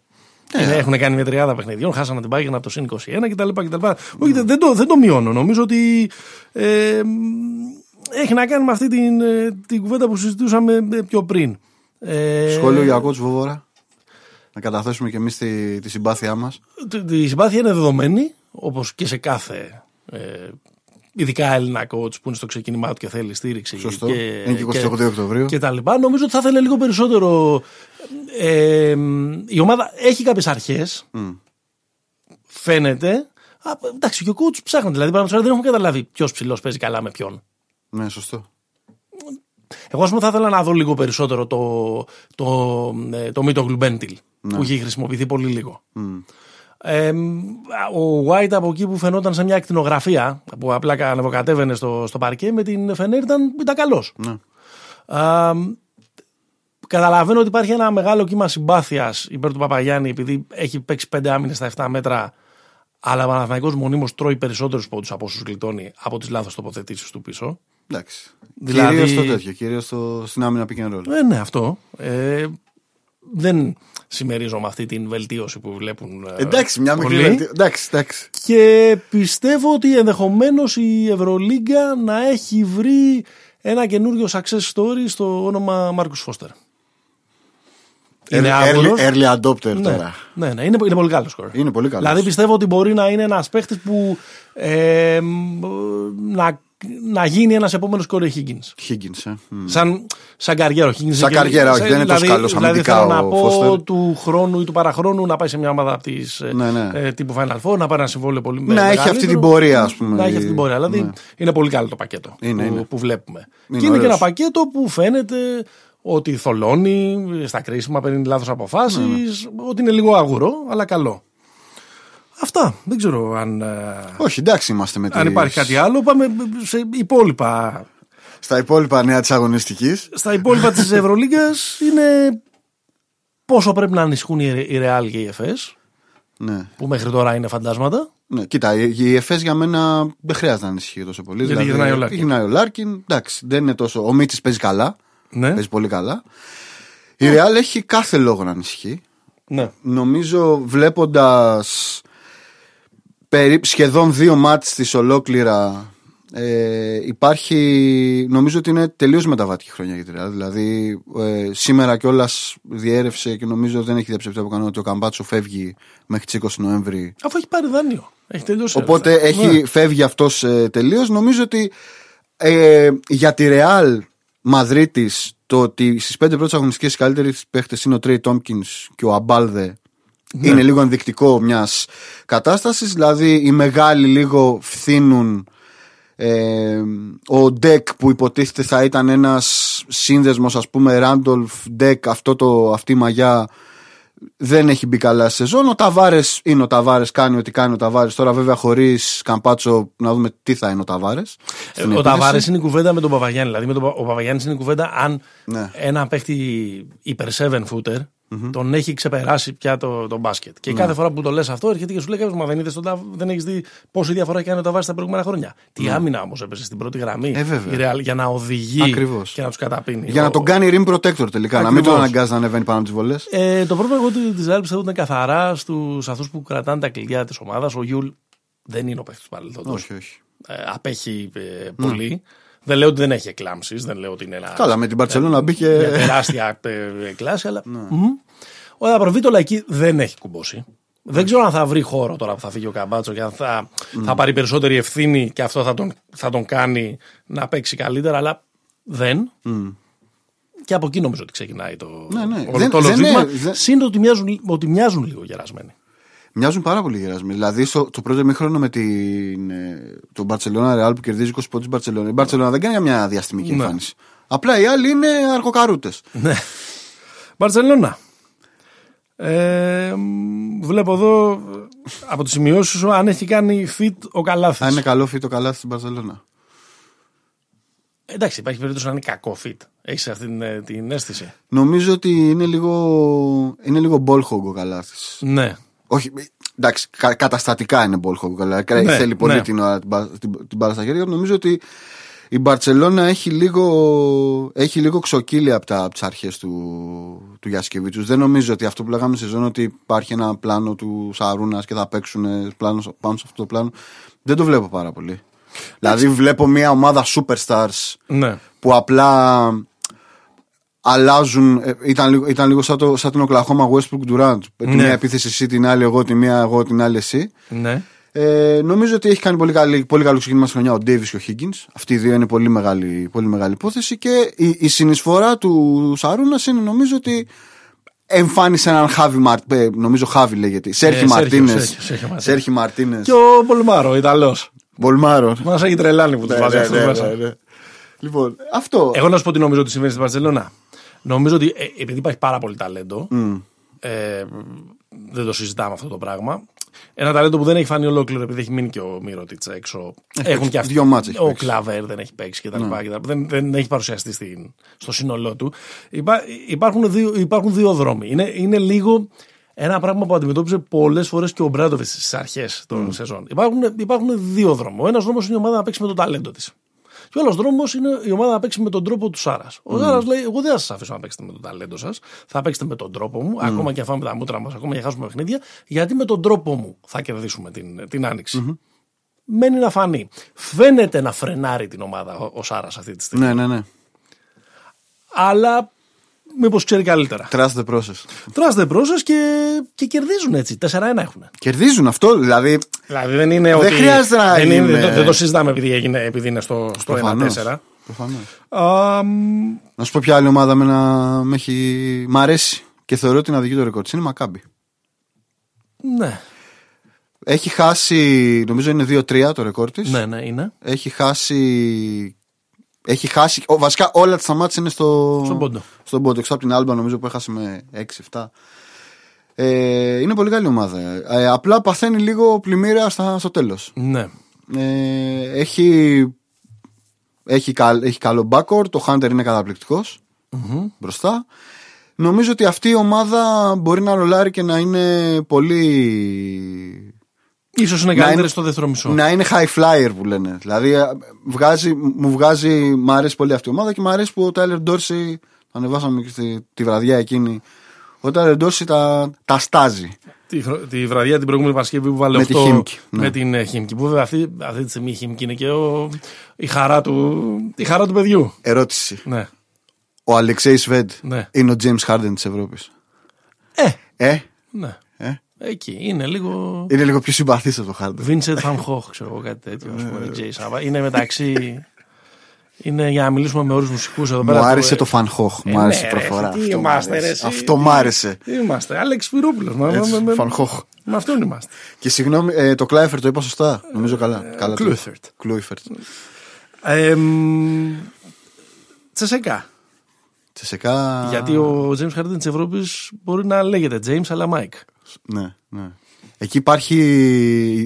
Ε, έχουν κάνει μια τριάδα παιχνιδιών, χάσανε την πάγια από το συν 21 κτλ. κτλ. Όχι, δεν, το, δεν το μειώνω. Νομίζω ότι ε, έχει να κάνει με αυτή την, ε, την κουβέντα που συζητούσαμε ε, πιο πριν. Ε, Σχόλιο για κότσου Βόβορα. Να καταθέσουμε και εμείς τη, τη συμπάθειά μας. Η συμπάθεια είναι δεδομένη, όπως και σε κάθε ε, ειδικά Έλληνα coach που είναι στο ξεκίνημά του και θέλει στήριξη. Σωστό. Και, είναι και 28 Οκτωβρίου. Και τα λοιπά. Νομίζω ότι θα ήθελε λίγο περισσότερο. Ε, η ομάδα έχει κάποιες αρχές. Mm. Φαίνεται. Α, εντάξει, και ο coach ψάχνει. Δηλαδή, πραγματικά δεν έχουμε καταλάβει ποιος ψηλός παίζει καλά με ποιον. Ναι, σωστό. Εγώ, ας πούμε, θα ήθελα να δω λίγο περισσότερο το, το, το, το Μίτο Γλουμπέντιλ ναι. που έχει χρησιμοποιηθεί πολύ λίγο. Mm. Ε, ο White από εκεί που φαινόταν σε μια εκτινογραφία που απλά ανεβοκατέβαινε στο, στο παρκέ με την Φενέρ ήταν, ήταν καλός. Ναι. καταλαβαίνω ότι υπάρχει ένα μεγάλο κύμα συμπάθειας υπέρ του Παπαγιάννη επειδή έχει παίξει πέντε άμυνες στα 7 μέτρα. Αλλά ο Παναθηναϊκός μονίμως τρώει περισσότερους πόντους από όσους γλιτώνει από τις λάθος τοποθετήσεις του πίσω. Εντάξει. Δηλαδή... Κυρίως στο τέτοιο, κυρίως στην άμυνα pick and roll. Ε, ναι, αυτό. Ε, δεν συμμερίζομαι αυτή την βελτίωση που βλέπουν. Ε, εντάξει, μια μικρή βελτίωση. Εντάξει, εντάξει. Και πιστεύω ότι ενδεχομένως η Ευρωλίγκα να έχει βρει ένα καινούριο success story στο όνομα Μάρκου Φώστερ. Είναι early, early adopter ναι, τώρα. Ναι, ναι, είναι, είναι πολύ καλό σκορ. Είναι πολύ καλό. Δηλαδή πιστεύω ότι μπορεί να είναι ένας παίχτη που ε, να να γίνει ένας επόμενος κόρη Higgins. Higgins, ε. Σαν, σαν καριέρα. Higgins σαν καριέρα, όχι, δεν είναι τόσο δηλαδή, καλός δηλαδή, θέλω να πω του χρόνου ή του παραχρόνου να πάει σε μια ομάδα της ε, ναι, ναι. ε, τύπου Final Four, να πάρει ένα συμβόλαιο πολύ Να έχει αυτή την πορεία, ας πούμε. Να έχει αυτή την πορεία. Δηλαδή ναι. είναι πολύ καλό το πακέτο είναι, που, είναι. που βλέπουμε. Είναι και είναι και ένα πακέτο που φαίνεται ότι θολώνει στα κρίσιμα, παίρνει λάθος αποφάσεις, ναι, ναι. ότι είναι λίγο άγουρο, αλλά καλό. Αυτά. Δεν ξέρω αν. Ε, Όχι, εντάξει είμαστε με Αν υπάρχει κάτι άλλο, πάμε σε υπόλοιπα. Στα υπόλοιπα νέα της αγωνιστικής. Στα υπόλοιπα της Ευρωλίγκας είναι πόσο πρέπει να ανησυχούν η Ρεάλ και η ΕΦΕΣ. Ναι. Που μέχρι τώρα είναι φαντάσματα. Ναι, κοίτα, η ΕΦΕΣ για μένα δεν χρειάζεται να ανησυχεί τόσο πολύ. Γιατί δηλαδή, γυρνάει ο Λάρκιν. Γυρνάει ο Λάρκιν. Εντάξει, δεν είναι τόσο. Ο Μίτσιτς παίζει καλά. Ναι. Παίζει πολύ καλά. Η Ρεάλ έχει κάθε λόγο να ανησυχεί. Ναι. Νομίζω βλέποντας σχεδόν δύο μάτς της ολόκληρα. Ε, υπάρχει νομίζω ότι είναι τελείως μεταβατική χρονιά για τη Ρεάλ. Δηλαδή ε, σήμερα κιόλας διέρευσε και νομίζω δεν έχει διαψευτεί από κανένα ότι ο Καμπάτσο φεύγει μέχρι τις 20 Νοέμβρη. Αφού έχει πάρει δάνειο. Έχει τελειώσει οπότε έχει, ναι. φεύγει αυτός ε, τελείως. Νομίζω ότι Ε, για τη Real Μαδρίτης, το ότι στις πέντε πρώτες αγωνιστικές οι καλύτεροι παίχτες είναι ο Τρέι Τόμκινς και ο Αμπάλδε Ναι. είναι λίγο ενδεικτικό μιας κατάστασης. Δηλαδή οι μεγάλοι λίγο φθήνουν. Ε, ο Ντεκ που υποτίθεται θα ήταν ένας σύνδεσμος, ας πούμε, Ράντολφ Ντεκ, αυτό το, αυτή η μαγιά δεν έχει μπει καλά σε σεζόν. Ο Ταβάρες είναι ο Ταβάρες, κάνει ό,τι κάνει ο Ταβάρες. Τώρα, βέβαια, χωρίς Καμπάτσο, να δούμε τι θα είναι ο Ταβάρες. Ε, Ο Ταβάρες είναι η κουβέντα με τον Παπαγιάννη. Δηλαδή, με τον, Πα- ο Παπαγιάννης είναι η κουβέντα αν Ναι. ένα παίχτη υπερ 7 footer τον έχει ξεπεράσει πια το, το μπάσκετ. Και Ναι. κάθε φορά που το λες αυτό, έρχεται και σου λέει κάποιος: Μα δεν, είδες τον Ταβ- δεν έχεις δει πόση διαφορά έχει κάνει ο Ταβάρες τα προηγούμενα χρόνια. Τι άμυνα όμως έπεσε στην πρώτη γραμμή Ναι. Ε, βέβαια. η Real για να οδηγεί Ακριβώς. και να τους καταπίνει. Για να Ο- τον κάνει rim protector τελικά, να μην Ακριβώς. τον αναγκάζει να ανεβαίνει πάνω από τις βολές. Ε, το πρόβλημα εγώ τη Real πιστεύω ότι είναι καθαρά στους αυτούς που κρατάνε τα κλειδιά της ομάδας. Ο Γιούλ δεν είναι ο παίχτη του παρελθόντος. Όχι, όχι. Ε, απέχει ε, πολύ. Δεν λέω ότι δεν έχει εκλάμψεις, δεν λέω ότι είναι ένα. Καλά, με την Παρσελόνα μια μπήκε. τεράστια ε, κλάση, αλλά. Μμμ. Ο Δαπροβίτολα εκεί δεν έχει κουμπώσει. Δεν ξέρω αν θα βρει χώρο τώρα που θα φύγει ο Καμπάτσο και αν θα, θα πάρει περισσότερη ευθύνη και αυτό θα τον, θα τον κάνει να παίξει καλύτερα, αλλά δεν. Και από εκεί νομίζω ότι ξεκινάει το, Ναι, ναι. όλο Δεν- το όλο δεν ζήτημα. είναι- δεν- Συν ότι μοιάζουν, ότι μοιάζουν λίγο γερασμένοι. Μοιάζουν πάρα πολύ γερασμένοι. Δηλαδή, στο, το πρώτο μήχρονο με την, ε, τον Μπαρσελόνα Ρεάλ που κερδίζει 20 πόντους Μπαρσελόνα. Η Μπαρσελόνα δεν κάνει μια διαστημική Ναι. εμφάνιση. Απλά οι άλλοι είναι αρχοκαρούτε. Ναι. Μπαρσελόνα. Ε, μ, βλέπω εδώ ε, από τις σημειώσεις σου αν έχει κάνει fit ο Καλάθης. Αν είναι καλό φύτο καλά στην Μπαρσελόνα. Εντάξει, υπάρχει περίπτωση να είναι κακό fit. Έχεις αυτή την, ε, την αίσθηση. Νομίζω ότι είναι λίγο, είναι λίγο ball hog ο Καλάθης. Ναι. Όχι, εντάξει, κα, καταστατικά είναι ball hog ο Καλάθης. Ναι, Θέλει πολύ ναι. την, ώρα, την, μπα- την, την μπάλα στα χέρια. Νομίζω ότι η Μπαρσελόνα έχει λίγο, έχει λίγο ξοκύλει από, τα, από τις αρχές του, του Γιασκεβίτσους. Δεν νομίζω ότι αυτό που λέγαμε σε σεζόν ότι υπάρχει ένα πλάνο του Σαρούνας και θα παίξουν πλάνο, πάνω σε αυτό το πλάνο. Δεν το βλέπω πάρα πολύ. Δηλαδή βλέπω μια ομάδα superstars Ναι. που απλά αλλάζουν. ε, Ήταν, λίγο- ήταν λίγο σαν, το, σαν την Οκλαχώμα Westbrook Durant. Τη Ναι. μία επίθεση εσύ, την άλλη εγώ, τη μία εγώ, την άλλη εσύ. Ναι. Ε, νομίζω ότι έχει κάνει πολύ, καλή, πολύ καλό ξεκίνημα στη χρονιά ο Ντέιβις και ο Higgins. Αυτοί οι δύο είναι πολύ μεγάλη, πολύ μεγάλη υπόθεση. Και η, η συνεισφορά του Σαρούνας είναι νομίζω ότι εμφάνισε έναν Χάβι Μαρτίνεθ. Νομίζω Χάβι λέγεται. Σέρχι Σέρχιο, Μαρτίνες. Σέρχιο, Σέρχιο Μαρτίνες. Σέρχι Μαρτίνες. Και ο Μπολμάρο, ο Ιταλός. Μπολμάρο. Μας έχει τρελάνει που τους Ναι, βάζει ναι, αυτούς ναι, μέσα. ναι, ναι. Λοιπόν, αυτό. Εγώ να σου πω τι νομίζω ότι συμβαίνει στην Παρσελόνα. Νομίζω ότι ε, επειδή υπάρχει πάρα πολύ ταλέντο, ε, δεν το συζητάμε αυτό το πράγμα. Ένα ταλέντο που δεν έχει φανεί ολόκληρο επειδή έχει μείνει και ο Μύρωτιτς έξω. Έχουν και αυτοί. δύο μάτς έχει Ο παίξει. Κλαβέρ δεν έχει παίξει και τα λοιπά. και τα- Δεν, δεν έχει παρουσιαστεί στην, στο σύνολό του. Υπά, υπάρχουν, δύο, υπάρχουν δύο δρόμοι. Είναι, είναι λίγο ένα πράγμα που αντιμετώπιζε πολλές φορές και ο Μπράντοβιτς στις αρχές των σεζόν. Υπάρχουν, υπάρχουν δύο δρόμοι. Ο ένας δρόμος είναι η ομάδα να παίξει με το ταλέντο της. Και ο άλλος δρόμος είναι η ομάδα να παίξει με τον τρόπο του Σάρας. Ο Σάρας λέει: Εγώ δεν θα σας αφήσω να παίξετε με το ταλέντο σας. Θα παίξετε με τον τρόπο μου, ακόμα και αν φάμε τα μούτρα μας, ακόμα και αν χάσουμε παιχνίδια, γιατί με τον τρόπο μου θα κερδίσουμε την, την άνοιξη. Μένει να φανεί. Φαίνεται να φρενάρει την ομάδα ο, ο Σάρας αυτή τη στιγμή. Ναι, ναι, ναι. Αλλά μήπως ξέρει καλύτερα. Trust the process. Τράστε πρόσες και, και κερδίζουν έτσι. 4-1 έχουν. Κερδίζουν αυτό, δηλαδή. Δηλαδή δεν είναι ότι. χρειάζεται να δεν, είναι, είναι- δεν, δεν το συζητάμε επειδή, έγινε, επειδή είναι στο, στο 1-4. Προφανώς. Α, μ, Να σου πω ποια άλλη ομάδα με, να... με έχει... μ' αρέσει και θεωρώ ότι είναι αδική το ρεκόρ της. Είναι η Μακάμπη. ναι. Έχει χάσει, νομίζω είναι 2-3 το ρεκόρ της. ναι, ναι, είναι. Έχει χάσει. Έχει χάσει. Ο, βασικά όλα τα μάτια είναι στο, Στον πόντο. Στον πόντο. Έξω από την Άλμπα νομίζω που έχασε με 6-7. Ε, είναι πολύ καλή ομάδα. Ε, απλά παθαίνει λίγο πλημμύρα στα, στο τέλος. Ναι. Ε, έχει, έχει, καλ- έχει καλό backcourt. Το Hunter είναι καταπληκτικός μπροστά. Νομίζω ότι αυτή η ομάδα μπορεί να ρολάρει και να είναι πολύ Ίσως είναι Να καλύτερη είναι- στο δεύτερο μισό. να είναι high flyer που λένε. Δηλαδή ε, βγάζει, μου βγάζει, μ' αρέσει πολύ αυτή η ομάδα και μ' αρέσει που ο Tyler Dorsey, το ανεβάσαμε και στη, τη βραδιά εκείνη, ο Tyler Dorsey τα, τα στάζει. Τη, χρο- τη βραδιά την προηγούμενη Παρασκευή που βάλε Με τη 8 Χίμκι, ναι. με την ε, Χίμκι. Που βέβαια αυτή, αυτή τη στιγμή η Χίμκι είναι και ο, η, χαρά του, η χαρά του παιδιού. Ερώτηση. Ναι. Ο Αλεξέης Σβέντ Ναι. είναι ο James Harden της Ευρώπης; Ε, Ε, ναι. Ε, Εκεί είναι λίγο. είναι λίγο πιο συμπαθής από το Harden. Vincent Van Gogh, ξέρω εγώ κάτι τέτοιο. Ας πούμε, Jay Sava. Είναι μεταξύ. Είναι για να μιλήσουμε με όρους μουσικούς εδώ Μου πέρα. άρεσε που- το φανχόχ. Ε, Μου άρεσε ναι, η ρε, προφορά. τι Αυτό μ' είμαστε, άρεσε. ρε, εσύ. Αυτό μ' άρεσε. Τι Είμαστε, Άλεξ Φιρόπουλος. Με, Έτσι, με, με, Φανχόχ. με αυτόν είμαστε. Και συγγνώμη, ε, το Κλάιφερ το είπα σωστά. Νομίζω καλά. καλά το- Κλούιφερτ. Κλούιφερτ. Ε, μ, Τσεσεκά. Τσεσεκά. Γιατί ο James Harden της Ευρώπης μπορεί να λέγεται James αλλά Mike. Ναι, ναι. Εκεί υπάρχει,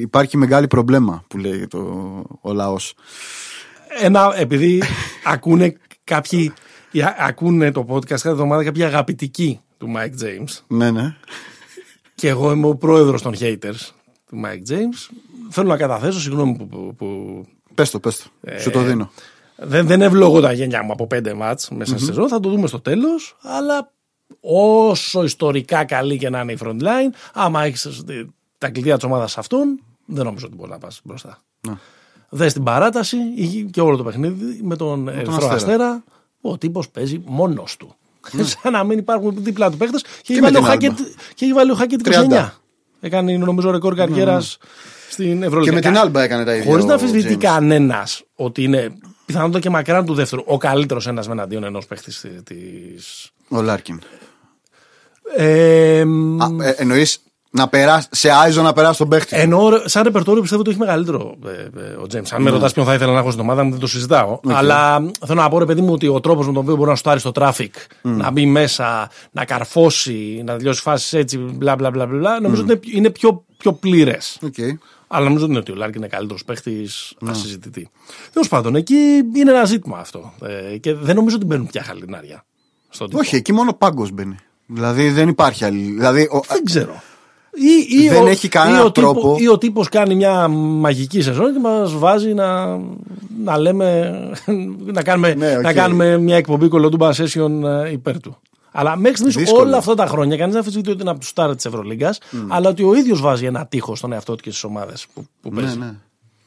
υπάρχει μεγάλη προβλέμα που λέει το, ο λαός. Ένα, επειδή [laughs] ακούνε κάποιοι, ή α- ακούνε το podcast κάθε εβδομάδα κάποιοι αγαπητικοί του Mike James. Ναι, ναι. Και εγώ είμαι ο πρόεδρος των haters του Mike James. Θέλω να καταθέσω, συγγνώμη που, που, που Πες το, πες το. Σου το δίνω. δεν, δεν ευλογώ τα γένια μου από πέντε μάτς μέσα στη σεζόν, θα το δούμε στο τέλος, αλλά όσο ιστορικά καλή και να είναι η front line, άμα έχεις τα κλειδιά της ομάδας αυτών, δεν νομίζω ότι μπορείς να πας μπροστά. Ναι. Δες την παράταση και όλο το παιχνίδι με τον Ερυθρό Αστέρα. Αστέρα, ο τύπος παίζει μόνος του. [laughs] Σαν να μην υπάρχουν δίπλα του παίχτες και, έχει με βάλει ο την Χάκετ- Άλμπα. και έχει βάλει ο Χάκετ 30. 29. Έκανε νομίζω ρεκόρ καριέρας στην Ευρωλίγα. Και με την Άλμπα έκανε τα ίδια. Χωρίς να ο αμφισβητεί James. κανένας ότι είναι πιθανότατα και μακράν του δεύτερου ο καλύτερος ένας με εναντίον ενός παίχτη τη. Ο Λάρκιν. Ε, Ε, Εννοείς να περάσει, σε iso να περάσει τον παίχτη; ενώ ρε, σαν ρεπερτόριο πιστεύω ότι έχει μεγαλύτερο ε, ε, ο Τζέιμς. Αν με ρωτάς ποιον θα ήθελα να έχω στην ομάδα μου, δεν το συζητάω. Αλλά θέλω να πω, ρε παιδί μου, ότι ο τρόπος με τον οποίο μπορεί να σκοράρει στο traffic, να μπει μέσα, να καρφώσει, να τελειώσει φάσεις έτσι, μπλα μπλα μπλα, μπλα νομίζω ότι είναι, είναι πιο, πιο πλήρες. Οκ. Αλλά νομίζω ότι είναι ότι ο Λάρκιν είναι καλύτερος παίχτης, ασυζητητί. Τέλος πάντων, εκεί είναι ένα ζήτημα αυτό. Ε, και δεν νομίζω ότι μπαίνουν πια χαλινάρια. Στον τύπο. Όχι, εκεί μόνο πάγκος μπαίνει. Δηλαδή δεν υπάρχει άλλη. Δηλαδή, ο, Δεν ξέρω. Ή, ή Δεν ο, έχει κανένα ή ο τύπο- τρόπο. ή ο τύπος κάνει μια μαγική σεζόν και μας βάζει να, να λέμε να κάνουμε, Ναι, οκ. να κάνουμε μια εκπομπή κωλοτούμπα session ε, υπέρ του. Αλλά μέχρι στιγμής Δύσκολο. όλα αυτά τα χρόνια κανείς δεν αμφισβητεί ότι είναι από τους σταρ της Ευρωλίγκας αλλά ότι ο ίδιος βάζει ένα τείχος στον εαυτό του και στις ομάδες που, που παίζει. Ναι,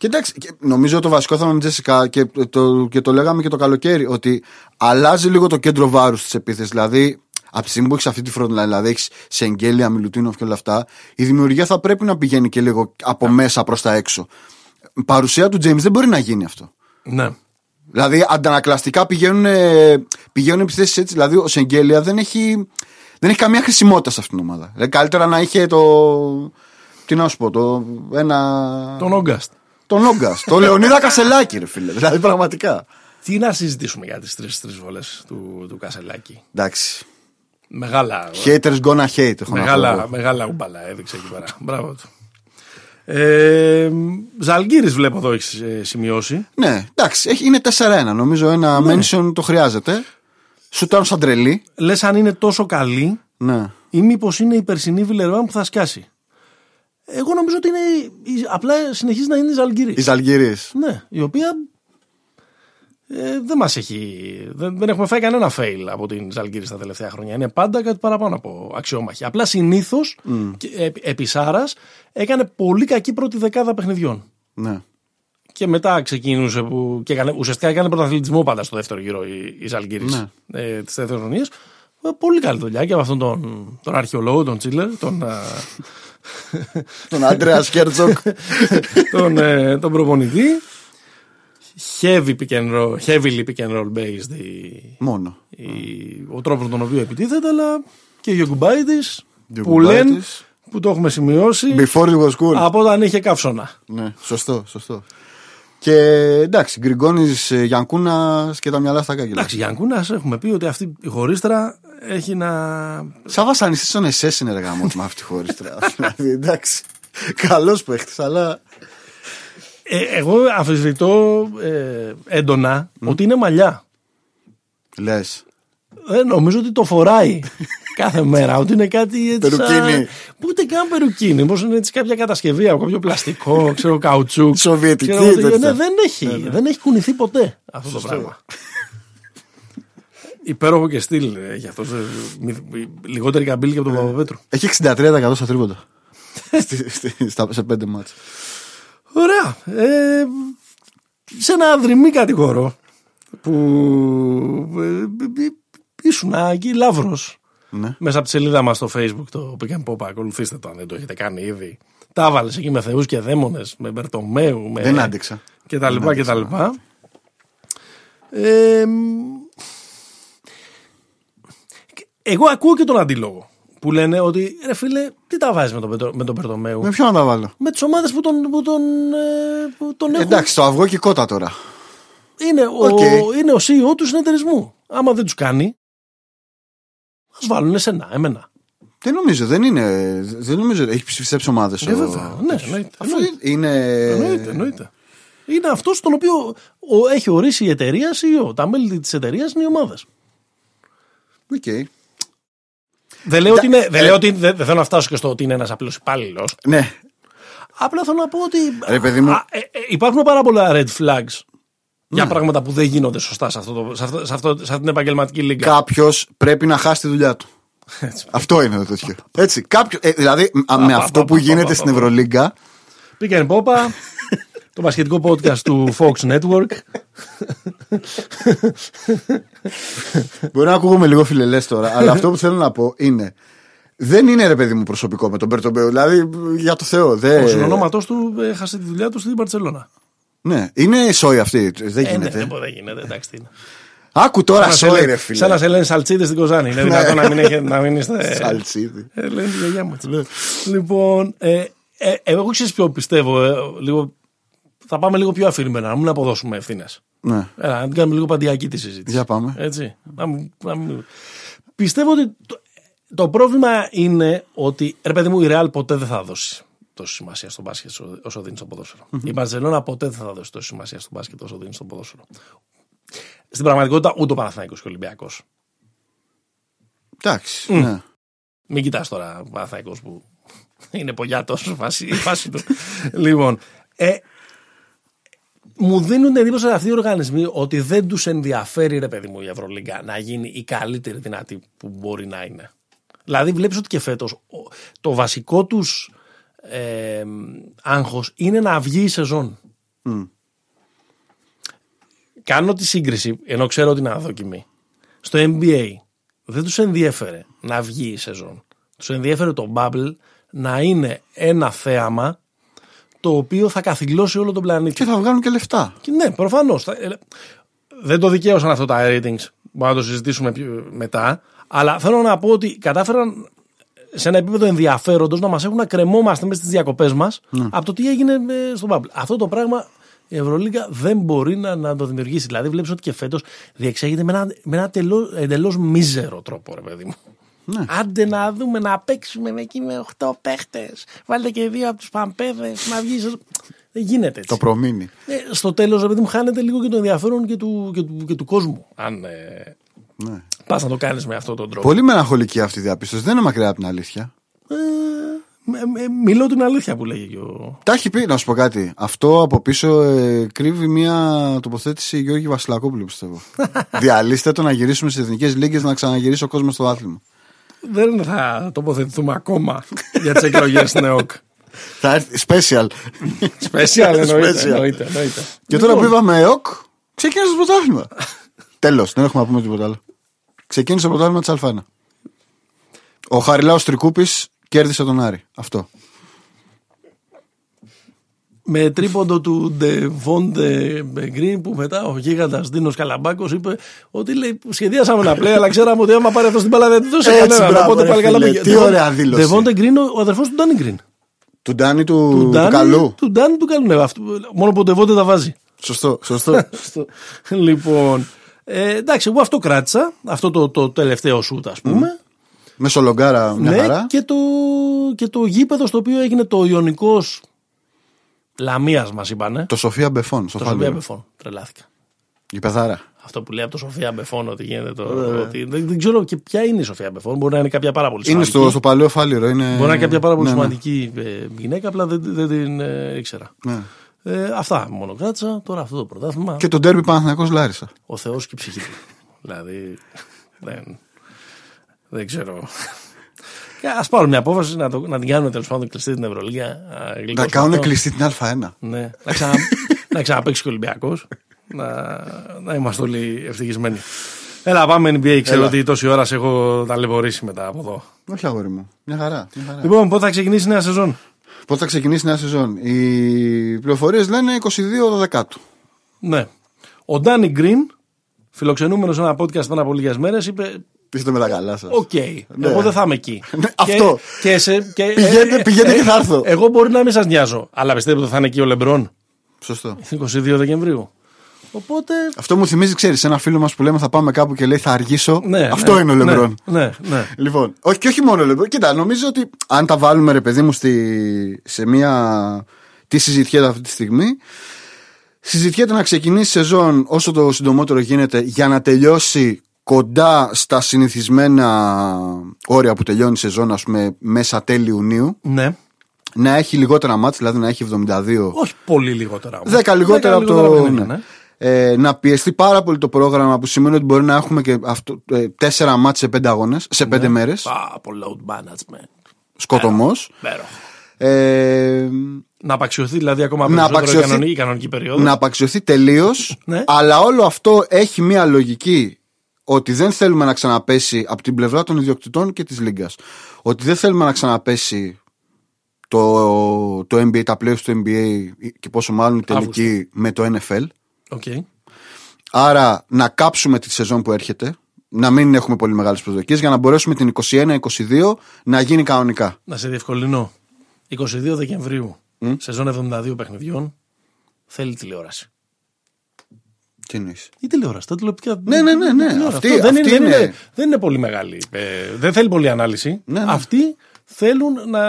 ναι. Και εντάξει, και νομίζω το βασικό θέμα με την Τζέσικα και το, και το λέγαμε και το καλοκαίρι, ότι αλλάζει λίγο το κέντρο βάρους της επίθεσης. Δηλαδή, από τη στιγμή που έχεις αυτή τη frontline, δηλαδή έχεις σε εγγέλια, Μιλουτίνοφ και όλα αυτά, η δημιουργία θα πρέπει να πηγαίνει και λίγο από μέσα προς τα έξω. Παρουσία του James δεν μπορεί να γίνει αυτό. ναι. Δηλαδή, αντανακλαστικά πηγαίνουν, ε, πηγαίνουν επιθέσεις έτσι. Δηλαδή, ο Σεγγέλια δεν έχει, δεν έχει καμία χρησιμότητα σε αυτήν την ομάδα. Δηλαδή, καλύτερα να είχε το. Τι να σου πω, το. Ένα. Τον Όγκαστ. Τον Όγκα. το Λεωνίδα Κασελάκη, ρε φίλε. Δηλαδή, πραγματικά. Τι να συζητήσουμε για τις τρεις, τρεις βολές του, του Κασελάκη. Εντάξει. Μεγάλα, Haters gonna hate, έχω να πω μεγάλα, εγώ. μεγάλα ούμπαλα έδειξε εκεί πέρα. Μπράβο του. Ε, Ζαλγκύρης βλέπω εδώ έχεις ε, σημειώσει. Ναι, εντάξει, έχει- είναι 4-1. Νομίζω ένα Ναι. mention το χρειάζεται. Σου ήταν σαν τρελή. Λες αν είναι τόσο καλή Ναι. ή μήπως είναι η περσινή Βιλερβάν που θα σκάσει. Εγώ νομίζω ότι είναι, η- απλά συνεχίζει να είναι η Ζαλγκύρη. Η Ζαλγκύρη. Ναι, η οποία ε, δεν μας έχει, δεν, δεν έχουμε φάει κανένα fail από την Ζαλγκύρη στα τελευταία χρόνια. Είναι πάντα κάτι παραπάνω από αξιόμαχη. Απλά συνήθως επί Σάρας έκανε πολύ κακή πρώτη δεκάδα παιχνιδιών. Ναι. Και μετά ξεκίνησε που. Και έκανε, ουσιαστικά έκανε πρωταθλητισμό πάντα στο δεύτερο γύρο η, η Ζαλγκύρη Ναι. ε, της δεύτερης χρονιάς. Πολύ καλή δουλειά και από αυτόν τον, τον αρχαιολόγο, τον Τσίλερ, τον, α, [laughs] Τον Άντρεα Σκέρτσοκ. [laughs] τον, ε, τον προπονητή. Heavy pick and roll, heavily pick and roll based η, Μόνο. η, ο τρόπος τον οποίο επιτίθεται, αλλά και ο Γιωγκουμπάιτης που Γιωγκουμπάιτης. λένε που το έχουμε σημειώσει Before it was cool. από όταν είχε καύσωνα. Ναι, σωστό, σωστό. Και εντάξει, Γκριγκόνης Γιανκούνας και τα μυαλά στα κάγκελα. Εντάξει, Γιάνκουνα, έχουμε πει ότι αυτή η χωρίστρα έχει να. Σαν βασανιστή στον ΕΣΕ είναι ρε γάμο με αυτή τη χωρίστρα. [laughs] δηλαδή, εντάξει. Καλός παίχτης, αλλά. Ε, εγώ αμφισβητώ ε, έντονα ότι είναι μαλλιά. Λες. Ε, νομίζω ότι το φοράει [laughs] κάθε μέρα. Ότι είναι κάτι έτσι. Περουκίνι. Σαν... Που ούτε καν περουκίνι. Πώ είναι έτσι κάποια κατασκευή από κάποιο πλαστικό, [laughs] ξέρω, καουτσούκ. Σοβιετική, Ξέρω ότι- τέτοια. ναι, δεν, έχει, δεν έχει κουνηθεί ποτέ αυτό το πράγμα. [laughs] Υπέροχο και στυλ έχει αυτό. Λιγότερη καμπύλη και από τον Παπαπέτρου. Έχει 63% στα τρίποτα. Στη- στη- στα- σε πέντε μάτς. Ωραία. Ε, σε ένα δρυμή κατηγορό που ε, ε, ε, ήσουν εκεί λαύρος Ναι. μέσα από τη σελίδα μας στο facebook το Pick and Pop ακολουθήστε το αν δεν το έχετε κάνει ήδη τα βάλες εκεί με θεούς και δαίμονες με Μπερτομέου με... Δεν άντεξα. και τα λοιπά και τα λοιπά Ε, εγώ ακούω και τον αντίλογο που λένε ότι ρε φίλε, τι τα βάζεις με τον, με τον Περτομέου. Με ποιον να τα βάλω; Με τις ομάδες που τον, που τον, ε, που τον έχουν. Εντάξει, το αυγό και η κότα τώρα. Είναι, Οκ. ο, είναι ο CEO του συνεταιρισμού. Άμα δεν τους κάνει, ας βάλουν εσένα, εμένα. Δεν νομίζω, δεν είναι. Δεν νομίζω ότι έχει πιστέψει ομάδες. Ε, βέβαια. Ναι, εννοείται. Αυτό εννοείται. είναι. Εννοείται, εννοείται. Είναι αυτός τον οποίο ο, έχει ορίσει η εταιρεία CEO. Τα μέλη της εταιρείας είναι οι ομάδες. Οκ. Δεν λέω, ότι είναι, δεν, ε, λέω ότι, δεν, δεν θέλω να φτάσω και στο ότι είναι ένας απλός υπάλληλος. Ναι. Απλά θέλω να πω ότι Ρε, παιδί μου. α, ε, ε, υπάρχουν πάρα πολλά red flags για πράγματα που δεν γίνονται σωστά σε, αυτό το, σε, αυτό, σε, αυτό, σε αυτή την επαγγελματική λίγα. Κάποιος πρέπει να χάσει τη δουλειά του. αυτό είναι το τέτοιο. Έτσι. Κάποιος, ε, δηλαδή, α, με πα, αυτό πα, που πα, γίνεται πα, στην πα, πα. Ευρωλίγκα. Πήγαινε πόπα, το βασιλετικό podcast του Fox Network. Μπορεί να ακούγομαι λίγο φιλελές τώρα, αλλά αυτό που θέλω να πω είναι. Δεν είναι ρε παιδί μου προσωπικό με τον Μπερτομπέου. Δηλαδή, για το Θεό. Ο Δεν... συνονόματός του έχασε τη δουλειά του στην Παρσελώνα. Ναι, είναι σόι αυτή. Δεν Ε, ναι, γίνεται. δεν μπορεί, δεν γίνεται. Εντάξει, τι είναι. Άκου τώρα Σαν να σε σόι, λένε- ρε φίλε. Σαν να σε λένε σαλτσίδες στην Κοζάνη. Είναι δυνατόν να μην, έχει, να μην είστε. Σαλτσίδι. Ε, λένε τη γιαγιά μου έτσι. λοιπόν, ε, ε, εγώ ξέρεις ποιο πιστεύω. Ε, λίγο, θα πάμε λίγο πιο αφηρημένα, να μην αποδώσουμε ευθύνες. Ναι. Έλα, να την κάνουμε λίγο παντιακή τη συζήτηση. Για πάμε. Έτσι. Να μην- να μην- Πιστεύω ότι το, το πρόβλημα είναι ότι ρε παιδί μου η Real ποτέ δεν θα δώσει τόση σημασία στο μπάσκετ όσο- όσο δίνει στο ποδόσφαιρο. Η Μπαρσελόνα ποτέ δεν θα δώσει τόση σημασία στο μπάσκετ όσο δίνει στο ποδόσφαιρο. Στην πραγματικότητα ούτε ο Παναθηναϊκός και ο Ολυμπιακός. Εντάξει. Ναι. Μην κοιτάς τώρα ο Παναθηναϊκός που είναι πογιάτος η φάση, η φάση του. λοιπόν, ε, μου δίνουν εντύπωση αυτοί οι οργανισμοί ότι δεν τους ενδιαφέρει ρε παιδί μου η Ευρωλίγκα να γίνει η καλύτερη δυνατή που μπορεί να είναι. Δηλαδή βλέπεις ότι και φέτος ο- το βασικό τους ε, άγχος είναι να βγει η σεζόν. Κάνω τη σύγκριση, ενώ ξέρω ότι είναι αδοκιμή. Στο NBA δεν τους ενδιέφερε να βγει η σεζόν. Τους ενδιέφερε το bubble να είναι ένα θέαμα το οποίο θα καθυλώσει όλο τον πλανήτη. Και θα βγάλουν και λεφτά. Και ναι, προφανώς. Δεν το δικαίωσαν αυτό τα ratings. Μπορούμε να το συζητήσουμε πιο- μετά. Αλλά θέλω να πω ότι κατάφεραν σε ένα επίπεδο ενδιαφέροντος να μας έχουν να κρεμόμαστε μέσα στις διακοπές μας από το τι έγινε ε, στο Bubble. Αυτό το πράγμα η Ευρωλίγκα δεν μπορεί να, να το δημιουργήσει. Δηλαδή, βλέπεις ότι και φέτος διεξάγεται με ένα, με ένα εντελώς μίζερο τρόπο, ρε παιδί μου. Ναι. Άντε να δούμε να παίξουμε με εκεί με 8 παίχτες. Βάλτε και δύο από τους παμπέδε να βγει. Δεν γίνεται έτσι. Το προμείνει. Ε, στο τέλος, επειδή μου χάνεται λίγο και το ενδιαφέρον και του, και του, και του κόσμου. Αν ε, Ναι. πας να το κάνεις με αυτόν τον τρόπο. Πολύ μελαγχολική αυτή η διαπίστωση. Δεν είναι μακριά από την αλήθεια. Ε, με- με- μιλώ την αλήθεια που λέγει και ο. Τα έχει πει, να σου πω κάτι. Αυτό από πίσω ε, κρύβει μια τοποθέτηση Γιώργη Βασιλακόπουλου, πιστεύω. [laughs] Διαλύστε το να γυρίσουμε στις εθνικές λίγε να ξαναγυρίσει ο κόσμος στο άθλημα. Δεν θα τοποθετηθούμε ακόμα για τις εκλογές στην ΕΟΚ. [laughs] Θα έρθει special. Σπέσιαλ εννοείται. Special. εννοείται, εννοείται. Και τώρα που είπαμε ΕΟΚ, ξεκίνησε το πρωτάθλημα. [laughs] Τέλος, δεν έχουμε να πούμε τίποτα άλλο. Ξεκίνησε το πρωτάθλημα της Αλφάνα. Ο Χαριλάος Τρικούπης κέρδισε τον Άρη. Αυτό. Με τρίποντο του Ντεβόντε Γκριν που μετά ο γίγαντας Δίνος Καλαμπάκος είπε ότι λέει, σχεδιάσαμε να πλέον, αλλά ξέραμε ότι άμα πάρει αυτός την μπάλα δεν τη δώσει Έτσι, κανέναν. μπράβο, Οπότε ρε πάλι καλά φίλε, πήγε. τι ωραία δήλωση. Ντεβόντε Γκριν, ο αδερφός του Ντάνι Γκριν. Του Ντάνι του, του, Ντάνι- καλού. Του Ντάνι του καλού. Ναι, αυτό, μόνο που ο Ντεβόντε τα βάζει. Σωστό, σωστό. [laughs] Στο- λοιπόν, ε, εντάξει, εγώ αυτό κράτησα. Αυτό το, το τελευταίο σουτ, ας πούμε. Μεσολογκάρα μια ναι, χαρά. και το, και το γήπεδο στο οποίο έγινε το Ιωνικός Λαμίας, μας είπανε. Το Σοφία Μπεφών, στο Το Σοφία Φάληρο. Μπεφών. Τρελάθηκα. Η πεθάρα. Αυτό που λέει από το Σοφία Μπεφών ότι γίνεται το. Ότι, δεν, δεν ξέρω και ποια είναι η Σοφία Μπεφών. Μπορεί να είναι κάποια πάρα πολύ Είναι σημαντική. στο, στο παλαιό Φάληρο. Είναι... Μπορεί να είναι κάποια πάρα πολύ Ναι, ναι. σημαντική ε, γυναίκα, απλά δεν, δεν την ε, ήξερα. Ναι. Ε, αυτά μόνο κράτησα. Τώρα αυτό το πρωτάθλημα. Και τον Ντέρμπι Παναθηναϊκός Λάρισα. Ο Θεός και η ψυχή του. δηλαδή. Δεν, δεν ξέρω. Α πάρουν μια απόφαση να, το, να την κάνουμε τέλος πάντων κλειστή την Ευρωλίγα. α, Να γλιτώσουμε κάνουν αυτό. κλειστή την Α1. Ναι. Να, ξανα, να ξαναπέξει και ο Ολυμπιακός. Να, να είμαστε όλοι ευτυχισμένοι. Έλα, πάμε NBA. Ξέρω Έλα. ότι τόση ώρα σε έχω ταλαιπωρήσει μετά από εδώ. Όχι αγόρι μου. Μια χαρά. Μια χαρά. Λοιπόν, πότε θα ξεκινήσει η νέα σεζόν; Πότε θα ξεκινήσει η νέα σεζόν; Οι πληροφορίες λένε 22 Δωδεκάτου. Ναι. Ο Ντάνι Γκριν φιλοξενούμενος σε ένα podcast πριν από λίγες μέρες, είπε. Είστε με τα καλά σας. Οκ, εγώ δεν θα είμαι εκεί. Ναι, αυτό. Και σε, και, Πηγαίνετε- πηγαίνετε και θα έρθω. Εγώ μπορεί να μην σας νοιάζω, αλλά πιστεύω ότι θα είναι εκεί ο Λεμπρόν; Σωστό. 22 Δεκεμβρίου. Οπότε. Αυτό μου θυμίζει, ξέρεις, ένα φίλο μας που λέμε θα πάμε κάπου και λέει θα αργήσω. Ναι, Αυτό ναι, είναι ο ναι, Λεμπρόν. Ναι, ναι. Λοιπόν, όχι και όχι μόνο ο Λεμπρόν. Κοίτα, νομίζω ότι αν τα βάλουμε ρε παιδί μου στη, σε μια. Τι συζητιέται αυτή τη στιγμή. Συζητιέται να ξεκινήσει η σεζόν όσο το συντομότερο γίνεται για να τελειώσει κοντά στα συνηθισμένα όρια που τελειώνει η σεζόν, ας πούμε, μέσα τέλη Ιουνίου. ναι. Να έχει λιγότερα μάτς, δηλαδή να έχει 72 Όχι πολύ λιγότερα. όμως. 10 λιγότερα από λιγότερα το. από την ναι. Ναι. Ε, να πιεστεί πάρα πολύ το πρόγραμμα που σημαίνει ότι μπορεί να έχουμε και αυτό, ε, τέσσερα μάτς σε πέντε αγώνες, σε πέντε μέρες. Α, από load management. Σκοτωμός. Υπέροχο. Ε, Να απαξιωθεί δηλαδή ακόμα Να περισσότερο η απαξιωθεί- κανονική, η κανονική περίοδος. να απαξιωθεί τελείως. Ναι. Αλλά όλο αυτό έχει μια λογική ότι δεν θέλουμε να ξαναπέσει από την πλευρά των ιδιοκτητών και της Λίγκας. Ότι δεν θέλουμε να ξαναπέσει το, το NBA, τα playoffs του NBA και πόσο μάλλον οι τελικοί με το NFL. Οκ. Άρα να κάψουμε τη σεζόν που έρχεται, να μην έχουμε πολύ μεγάλες προσδοκίες για να μπορέσουμε την 21-22 να γίνει κανονικά. Να σε διευκολυνώ. 22 Δεκεμβρίου, σεζόν 72 παιχνιδιών, θέλει τηλεόραση. Τι εννοείς; Η τηλεόραση, τα τηλεοπτικά. Ναι, ναι, ναι, ναι. τηλεόραση. Αυτή- Αυτό δεν, αυτή είναι, δεν, είναι- είναι, δεν είναι πολύ μεγάλη. Ε, δεν θέλει πολύ ανάλυση. Ναι, ναι. Αυτοί θέλουν να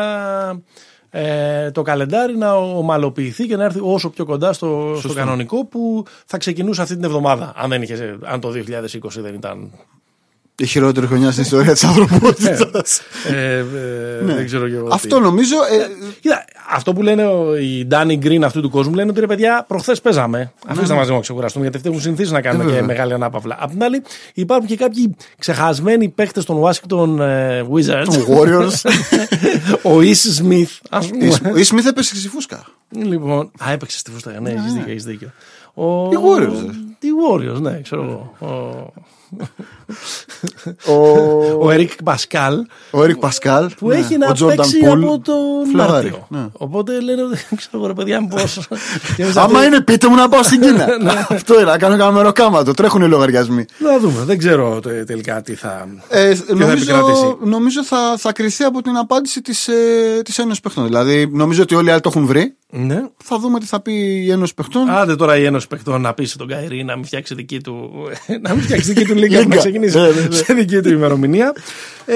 ε, το καλεντάρι να ομαλοποιηθεί και να έρθει όσο πιο κοντά στο, στο κανονικό που θα ξεκινούσε αυτή την εβδομάδα. Αν, δεν είχε, αν το 2020 δεν ήταν. Η χειρότερη χρονιά στην ιστορία της ανθρωπότητας. Ε, ε, Δεν ξέρω και εγώ. τι. Αυτό νομίζω. ε, Κοίτα, αυτό που λένε ο- οι Danny Green αυτού του κόσμου λένε ότι ρε παιδιά, προχθές παίζαμε. Αφήστε μαζί μου να ξεκουραστούμε, γιατί αυτοί έχουν συνηθίσει να κάνουμε Ε, και βέβαια. μεγάλη ανάπαυλα. Απ' την άλλη, υπάρχουν και κάποιοι ξεχασμένοι παίχτες των Washington ε, Wizards. Του Warriors. [laughs] ο Ις Smith, ας πούμε. Η Σμιθ έπεσε στη φούσκα. λοιπόν, α, έπαιξε στη φούστα. Ναι, έχεις δίκιο. Έχεις δίκιο. Ο, Οι Warriors, ε. Τι Warriors, ναι, ξέρω εγώ. Ο, Ο, ο Ερικ Πασκάλ ο Έρικ Πασκάλ. που ναι. έχει Ο να Jordan παίξει Poole. από τον Φλεβάρι, Μάρτιο. ναι. Οπότε λένε ότι [laughs] ξέρω εγώ ρε παιδιά πώ. [laughs] Άμα είναι, πείτε μου να πάω στην Κίνα. [laughs] Αυτό είναι, να κάνω κανένα μεροκάματο. Τρέχουν οι λογαριασμοί. Να δούμε. Δεν ξέρω τε- τελικά τι θα. Ε, θα νομίζω επικρατήσει. νομίζω θα, θα κρυθεί από την απάντηση της, ε, της Ένωσης Παιχτών. Δηλαδή, νομίζω ότι όλοι οι άλλοι το έχουν βρει. Ναι. Θα δούμε τι θα πει η Ένωση Παιχτών. Άντε τώρα η Ένωση Παιχτών να πείσει τον Καϊρή να μην φτιάξει δική του, [laughs] να μην φτιάξει δική του λίγα Λίγκα. να ξεκινήσει Ναι, ναι, ναι. σε δική του ημερομηνία. Ε,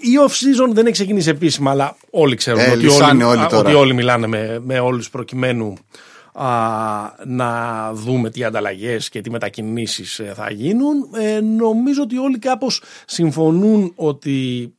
η off season δεν έχει ξεκινήσει επίσημα, αλλά όλοι ξέρουν Ε, ότι, λυσάνε όλοι, όλοι α, τώρα. ότι όλοι μιλάνε με, με όλους προκειμένου α, να δούμε τι ανταλλαγές και τι μετακινήσεις ε, θα γίνουν. Ε, νομίζω ότι όλοι κάπως συμφωνούν ότι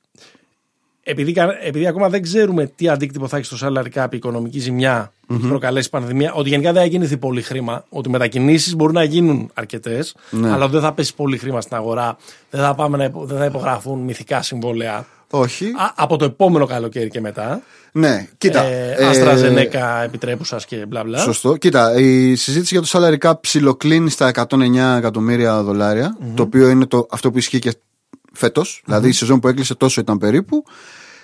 επειδή, κα- επειδή ακόμα δεν ξέρουμε τι αντίκτυπο θα έχει στο salary cap η οικονομική ζημιά που έχει προκαλέσει η πανδημία, ότι γενικά δεν θα κινηθεί πολύ χρήμα, ότι μετακινήσεις μπορούν να γίνουν αρκετές, Ναι. αλλά ότι δεν θα πέσει πολύ χρήμα στην αγορά, δεν θα, πάμε να, υπο- δεν θα υπογραφούν μυθικά συμβόλαια. Όχι. Α, από το επόμενο καλοκαίρι και μετά. Ναι, κοίτα. Ε, ε, Άστρα Ζενέκα επιτρέπουσας και μπλα μπλα. Σωστό. Κοίτα, η συζήτηση για το salary cap ψιλοκλίνει στα 109 εκατομμύρια δολάρια, το οποίο είναι το, αυτό που ισχύει και φέτος. Δηλαδή η σεζόν που έκλεισε τόσο ήταν περίπου.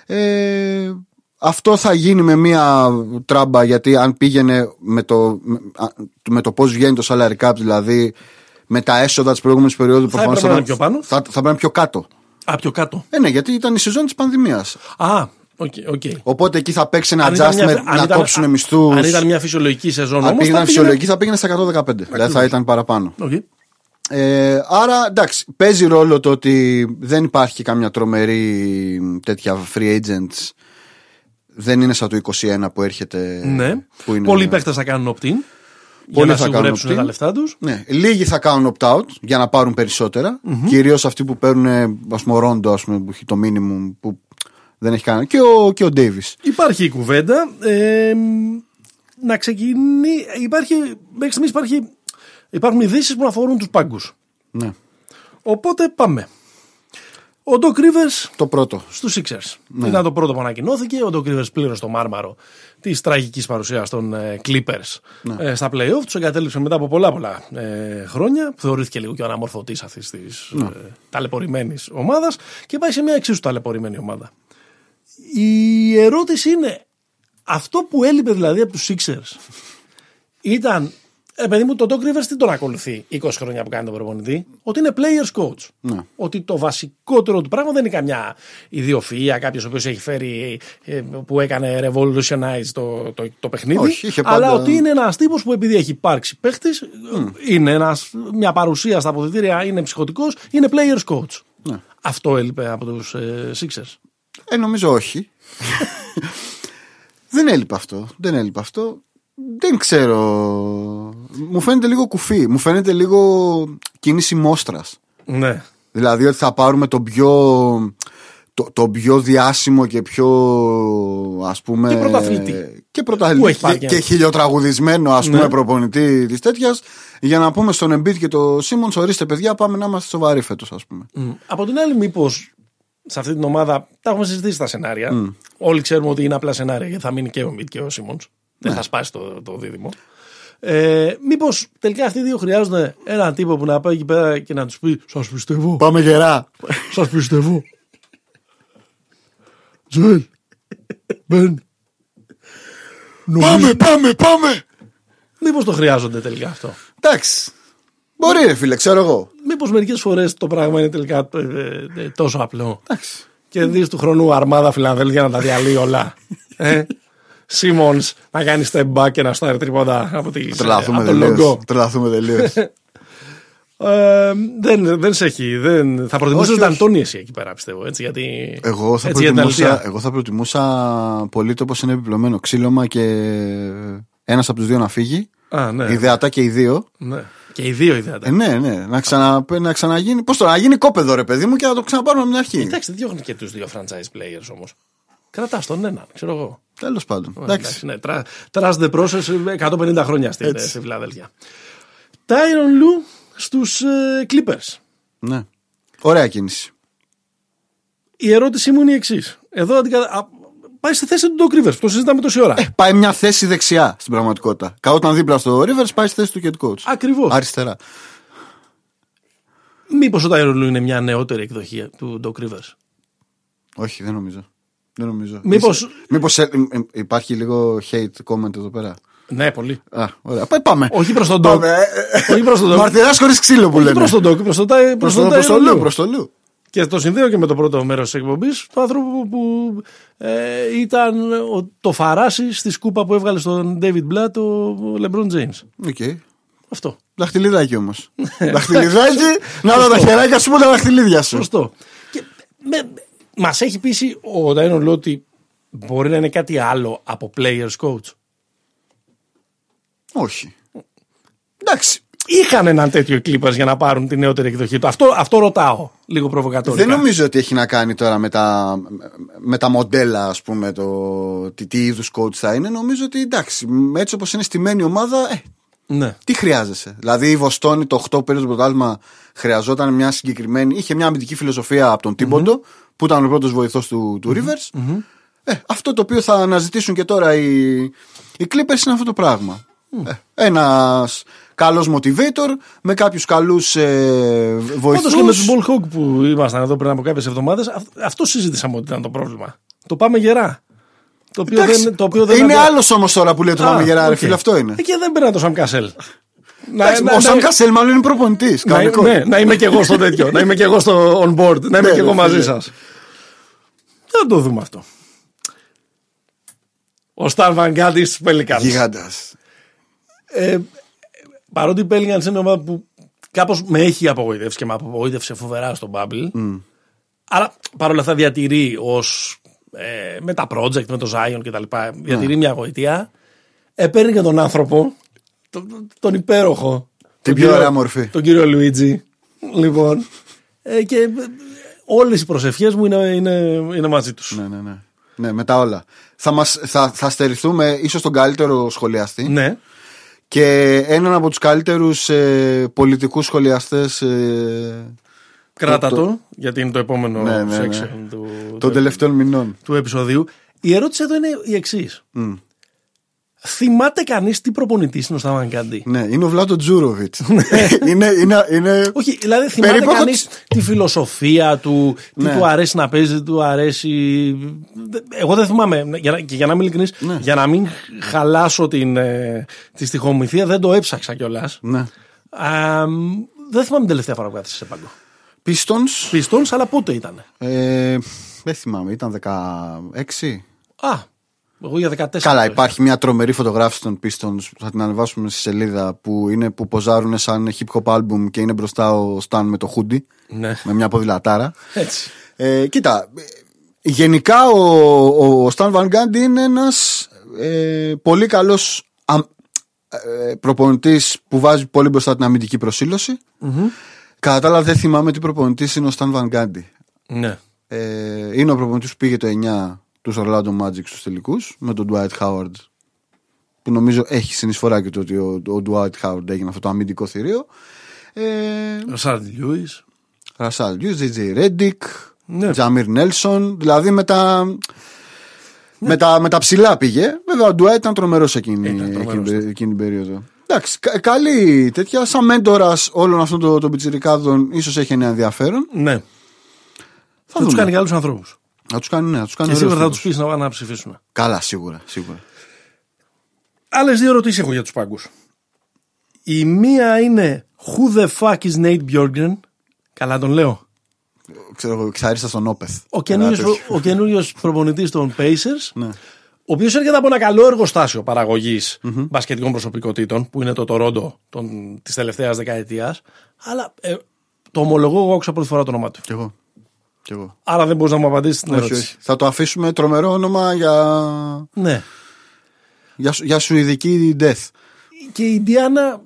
Ε, αυτό θα γίνει με μία τράμπα γιατί αν πήγαινε με το, με, α, με το πώς βγαίνει το salary cap δηλαδή με τα έσοδα της προηγούμενης περίοδου Θα προφανώς έπρεπε να είναι πιο πάνω; θα, θα πρέπει να είναι πιο κάτω. Α, πιο κάτω. Ε, ναι, γιατί ήταν η σεζόν της πανδημίας. Α, οκ. οκ. Οπότε εκεί θα παίξει ένα Αν ήταν adjustment μια- αν να ήταν- κόψουν αν- μισθούς. Αν ήταν μια φυσιολογική σεζόν Αν όμως. πήγαινε φυσιολογική θα πήγαινε στα 115. Δηλαδή θα ήταν παραπάνω. Ε, άρα εντάξει, παίζει ρόλο το ότι δεν υπάρχει καμιά τρομερή τέτοια free agents. Δεν είναι σαν το 21 που έρχεται. Ναι. Που είναι... Πολλοί παίχτε θα κάνουν opt-in. Για Πολλοί να θα κάνουν σιγουρέψουν opt-in. τα λεφτά τους. Ναι, λίγοι θα κάνουν opt-out για να πάρουν περισσότερα. Κυρίως αυτοί που παίρνουν, ας πούμε, ο Ρόντο, ας πούμε, που έχει το minimum που δεν έχει κάνει. Και ο, και ο Davis. Υπάρχει η κουβέντα. Ε, να ξεκινήσει. Υπάρχει, μέχρι στιγμής υπάρχει, υπάρχουν ειδήσεις που αφορούν τους πάγκους. Ναι. Οπότε πάμε. Ο Doc Rivers Το πρώτο. στους Sixers. Ήταν το πρώτο που ανακοινώθηκε. Ο Doc Rivers πλήρωσε το μάρμαρο της τραγικής παρουσίας των ε, Clippers ε, στα playoff. Τους εγκατέλειψε μετά από πολλά πολλά ε, χρόνια. Που θεωρήθηκε λίγο και ο αναμορφωτής αυτής της ε, ταλαιπωρημένης ομάδας. Και πάει σε μια εξίσου ταλαιπωρημένη ομάδα. Η ερώτηση είναι, αυτό που έλειπε δηλαδή από τους Sixers ήταν ε, παιδί μου, το Doc Rivers τι τον ακολουθεί 20 χρόνια που κάνει τον προπονητή. Ότι είναι players coach. Ναι. Ότι το βασικότερο του πράγμα δεν είναι καμιά ιδιοφυα, κάποιος ο οποίος έχει φέρει, ε, που έκανε revolutionize το, το, το παιχνίδι. Όχι, είχε Αλλά πάντα- ότι είναι ένας τύπος που επειδή έχει υπάρξει παίχτης, είναι ένας, μια παρουσία στα αποδητήρια, είναι ψυχοτικός, είναι players coach. Ναι. Αυτό έλειπε από τους ε, Sixers. Ε, νομίζω όχι. [laughs] δεν έλειπε αυτό. Δεν έλειπε αυτό. Δεν ξέρω. Μου φαίνεται λίγο κουφί. Μου φαίνεται λίγο κίνηση μόστρας. Ναι. Δηλαδή ότι θα πάρουμε τον πιο, το, το πιο διάσημο και πιο ας πούμε Και πρωταθλητή. και, Που πρωταθλητή έχει πάρει και, και και χιλιοτραγουδισμένο ας πούμε Ναι. προπονητή της τέτοιας για να πούμε στον Embiid και το Σίμονς ορίστε παιδιά πάμε να είμαστε σοβαροί φέτος ας πούμε Μμ. Από την άλλη, μήπως σε αυτή την ομάδα τα έχουμε συζητήσει τα σενάρια. Όλοι ξέρουμε ότι είναι απλά σενάρια γιατί θα μείνει και ο Μιτ και ο Σίμον. Δεν θα σπάσει το, το δίδυμο. Ε, Μήπως τελικά αυτοί οι δύο χρειάζονται έναν τύπο που να πάει εκεί πέρα και να τους πει: Σας πιστεύω. Πάμε γερά Σας πιστεύω. Τζοέλ. Μπεν. Πάμε πάμε πάμε Μήπως το χρειάζονται τελικά αυτό. Εντάξει Μπορεί ρε φίλε ξέρω εγώ Μήπως μερικές φορές το πράγμα είναι τελικά ε, ε, ε, τόσο απλό. Εντάξει Και δεις του χρόνου αρμάδα Φιλανδέλφια να τα διαλύει όλα. [laughs] ε; Σίμονς να κάνει step back και να στάρει τρίποτα από, τη, Τρελαθούμε από το logo. τελείως Τρελαθούμε τελείως Ε, δεν, δεν σε έχει. Δεν, θα προτιμούσες Όχι, τον όχι. Αντώνη εσύ εκεί πέρα πιστεύω. Έτσι, γιατί, Εγώ θα, έτσι, για την προτιμούσα, αλήθεια. εγώ θα προτιμούσα πολύ το όπως είναι επιπλωμένο ξύλωμα και ένας από τους δύο να φύγει Α, ναι, ιδεατά και οι δύο ναι. Και οι δύο ιδέατα. ε, ναι ναι να, ξανα, να ξαναγίνει πώς το να γίνει κόπεδο ρε παιδί μου και να το ξαναπάρουμε από την αρχή Εντάξει, δεν διώχνει και τους δύο franchise players όμως. Κρατάς τον έναν, ξέρω εγώ. Τέλος πάντων Ε, εντάξει ναι, τρα- trust the process 150 χρόνια στην, Έτσι. στη Φιλαδέλφια. Tyron Λου στους ε, Clippers. ναι. ωραία κίνηση Η ερώτησή μου είναι η εξής. Εδώ αντικα... α, πάει στη θέση του Doc Rivers που το συζητάμε τόση ώρα. ε, πάει μια θέση δεξιά στην πραγματικότητα Όταν δίπλα στο Rivers πάει στη θέση του head coach Ακριβώς. αριστερά Μήπως ο Tyron Λου είναι μια νεότερη εκδοχή του Doc Rivers; όχι δεν νομίζω δεν νομίζω. Μήπως- Είσαι- μήπως ε, ε, ε, υπάρχει λίγο hate comment εδώ πέρα; Ναι, πολύ. Α, ωραία. Πάει, πάμε. Όχι προς τον Doc. Πάμε, ε, ε, Όχι προς τον Doc. Μαρτυράς χωρίς ξύλο που Όχι λένε. προς τον Doc. Προς τον Ty- προς Προς το, τον προς το Tyron Λου, Lue. προς το Λου. Και το συνδέω και με το πρώτο μέρος της εκπομπής του άνθρωπου που ε, ήταν ο, το φαράσι στη σκούπα που έβγαλε στον David Blatt ο LeBron James. Οκ. Αυτό. Δαχτυλιδάκι όμως. Δαχτυλιδάκι, να δω τα χεράκια σου με τα δαχτυλίδια σου. Σωστό. Και με, μας έχει πείσει ο Tyronn Lue ότι μπορεί να είναι κάτι άλλο από players coach. Όχι. Εντάξει. Είχαν έναν τέτοιο οι Clippers για να πάρουν τη νεότερη εκδοχή του. Αυτό, αυτό ρωτάω λίγο προβοκατόρικα. Δεν νομίζω ότι έχει να κάνει τώρα με τα, με τα μοντέλα, ας πούμε, το, τι, τι είδους coach θα είναι. Νομίζω ότι εντάξει, έτσι όπως είναι στημένη η ομάδα, ε, Ναι. τι χρειάζεσαι. Δηλαδή η Βοστόνη το 8 πήρε το πρωτάθλημα, χρειαζόταν μια συγκεκριμένη. είχε μια αμυντική φιλοσοφία από τον τιμποντο που ήταν ο πρώτος βοηθός του, του Rivers. Ε, αυτό το οποίο θα αναζητήσουν και τώρα οι, οι Clippers είναι αυτό το πράγμα. Ε, Ένας καλός motivator με κάποιους καλούς ε, βοηθούς. Όντως και με τους Ball Hawk που ήμασταν εδώ πριν από κάποιες εβδομάδες, αυτό συζήτησαμε ότι ήταν το πρόβλημα. Το πάμε γερά. Το οποίο Εντάξει, δεν, το οποίο δεν είναι αντε- άλλος όμως τώρα που λέει το Α, πάμε γερά, ρε οκ. φίλε, αυτό είναι. Ε, Και δεν πήρα το Σαμ Κασέλ. Να, Εντάξει, να- ο Σαμ να- Κασέλ μάλλον είναι προπονητής. να, ναι, να είμαι και εγώ στο τέτοιο. να είμαι και εγώ στο on board. Να είμαι Ναι, και εγώ ρε, μαζί φίλε. σας. Θα το δούμε αυτό. Ο Σταν Βαν Γκάντι στους Pelicans. Γίγαντα. Ε, παρότι οι Pelicans είναι μια ομάδα που κάπως με έχει απογοητεύσει και με απογοήτευσε φοβερά στο Bubble. Αλλά παρόλα αυτά διατηρεί ως ε, με τα project, με το Zion και τα λοιπά, διατηρεί μια γοητεία. Ε, παίρνει και τον άνθρωπο, τον, τον υπέροχο. τον πιο ωραία μορφή. Τον κύριο Λουίτζι. Λοιπόν. Ε, και ε, όλες οι προσευχές μου είναι, είναι, είναι μαζί τους. Ναι, ναι, ναι. Ναι, με τα όλα. Θα, μας, θα, θα στερηθούμε ίσως τον καλύτερο σχολιαστή Ναι. και έναν από τους καλύτερους ε, πολιτικούς σχολιαστές ε, Κράτα το, το- γιατί είναι το επόμενο Ναι, ναι, ναι. section του, των τελευταίων μηνών. του επεισοδίου. Η ερώτηση εδώ είναι η εξής. Μμ. Θυμάται κανείς τι προπονητής είναι ο Στάβαν Γκάντι. Ναι, είναι ο Βλάτο Τζούροβιτς. [laughs] είναι, είναι, είναι... Όχι, δηλαδή θυμάται Περίπου έχω κανείς τις- τη φιλοσοφία του, τι Ναι. του αρέσει να παίζει, τι του αρέσει. Εγώ δεν θυμάμαι. Για, να- και για να είμαι ειλικρινής, Ναι. για να μην χαλάσω την, ε, τη στοιχομηθεία, δεν το έψαξα κιόλας. ναι. δεν θυμάμαι την τελευταία φορά που κάθισε σε πάγκο. Pistons. Πιστών, αλλά πότε ήταν. Ε, δεν θυμάμαι, ήταν 16. Α, εγώ για 14. Καλά, το υπάρχει μια τρομερή φωτογράφηση των Pistons που θα την ανεβάσουμε στη σελίδα που είναι που ποζάρουν σαν hip hop album και είναι μπροστά ο Σταν με το hoodie είχα. Ναι, με μια ποδηλατάρα. έτσι. Ε, κοίτα, ε, γενικά ο, ο, ο Stan Van Gundy είναι ένας ε, πολύ καλός αμ, ε, προπονητής που βάζει πολύ μπροστά την αμυντική προσήλωση. Κατά τα άλλα δεν θυμάμαι τι προπονητής είναι ο Stan Van Gundy. Ναι. Ε, είναι ο προπονητής που πήγε το 9 τους Orlando Magic στους τελικούς με τον Dwight Howard που νομίζω έχει συνεισφορά και το ότι ο, ο Dwight Howard έγινε αυτό το αμυντικό θηρίο. Ε, Ο Σάρντ Λιούι. Ρασάλ Λιούς, JJ Ρέντικ, Ναι. Τζαμίρ Νέλσον, δηλαδή με τα, με, τα, με τα ψηλά πήγε. Βέβαια ο Ντουάιτ ήταν τρομερός εκείνη, Ήταν τρομερός, εκείνη, εκείνη την περίοδο. Εντάξει, κα- καλή τέτοια. Σαν μέντορας όλων αυτών των, των πιτσιρικάδων, ίσως έχει ένα ενδιαφέρον. Ναι. Θα Θα τους δούμε. κάνει για άλλους ανθρώπους. Να τους κάνει, ναι, να τους κάνει Και σίγουρα θα ωραίους τους τύπους. πεις να, να ψηφίσουν. Καλά, σίγουρα. σίγουρα. Άλλες δύο ερωτήσεις έχω για τους πάγκους. Η μία είναι Who the fuck is Nate Bjorkgren. Καλά τον λέω. Ξέρω εγώ, εξάριστα στον Όπεθ. Ο Ένα καινούριος, τέτοιο. ο καινούριος προπονητής των Pacers, Ναι. ο οποίος έρχεται από ένα καλό εργοστάσιο παραγωγής μπασκετικών προσωπικότητων, που είναι το Τορόντο της τελευταίας δεκαετίας. Αλλά ε, το ομολογώ, εγώ άκουσα πρώτη φορά το όνομά του. Κι εγώ. Κι εγώ. Άρα δεν μπορείς να μου απαντήσεις την Όχι, ερώτηση. όχι. Θα το αφήσουμε τρομερό όνομα για, Ναι. για, σου- για σουηδική death. Και η Ιντιάνα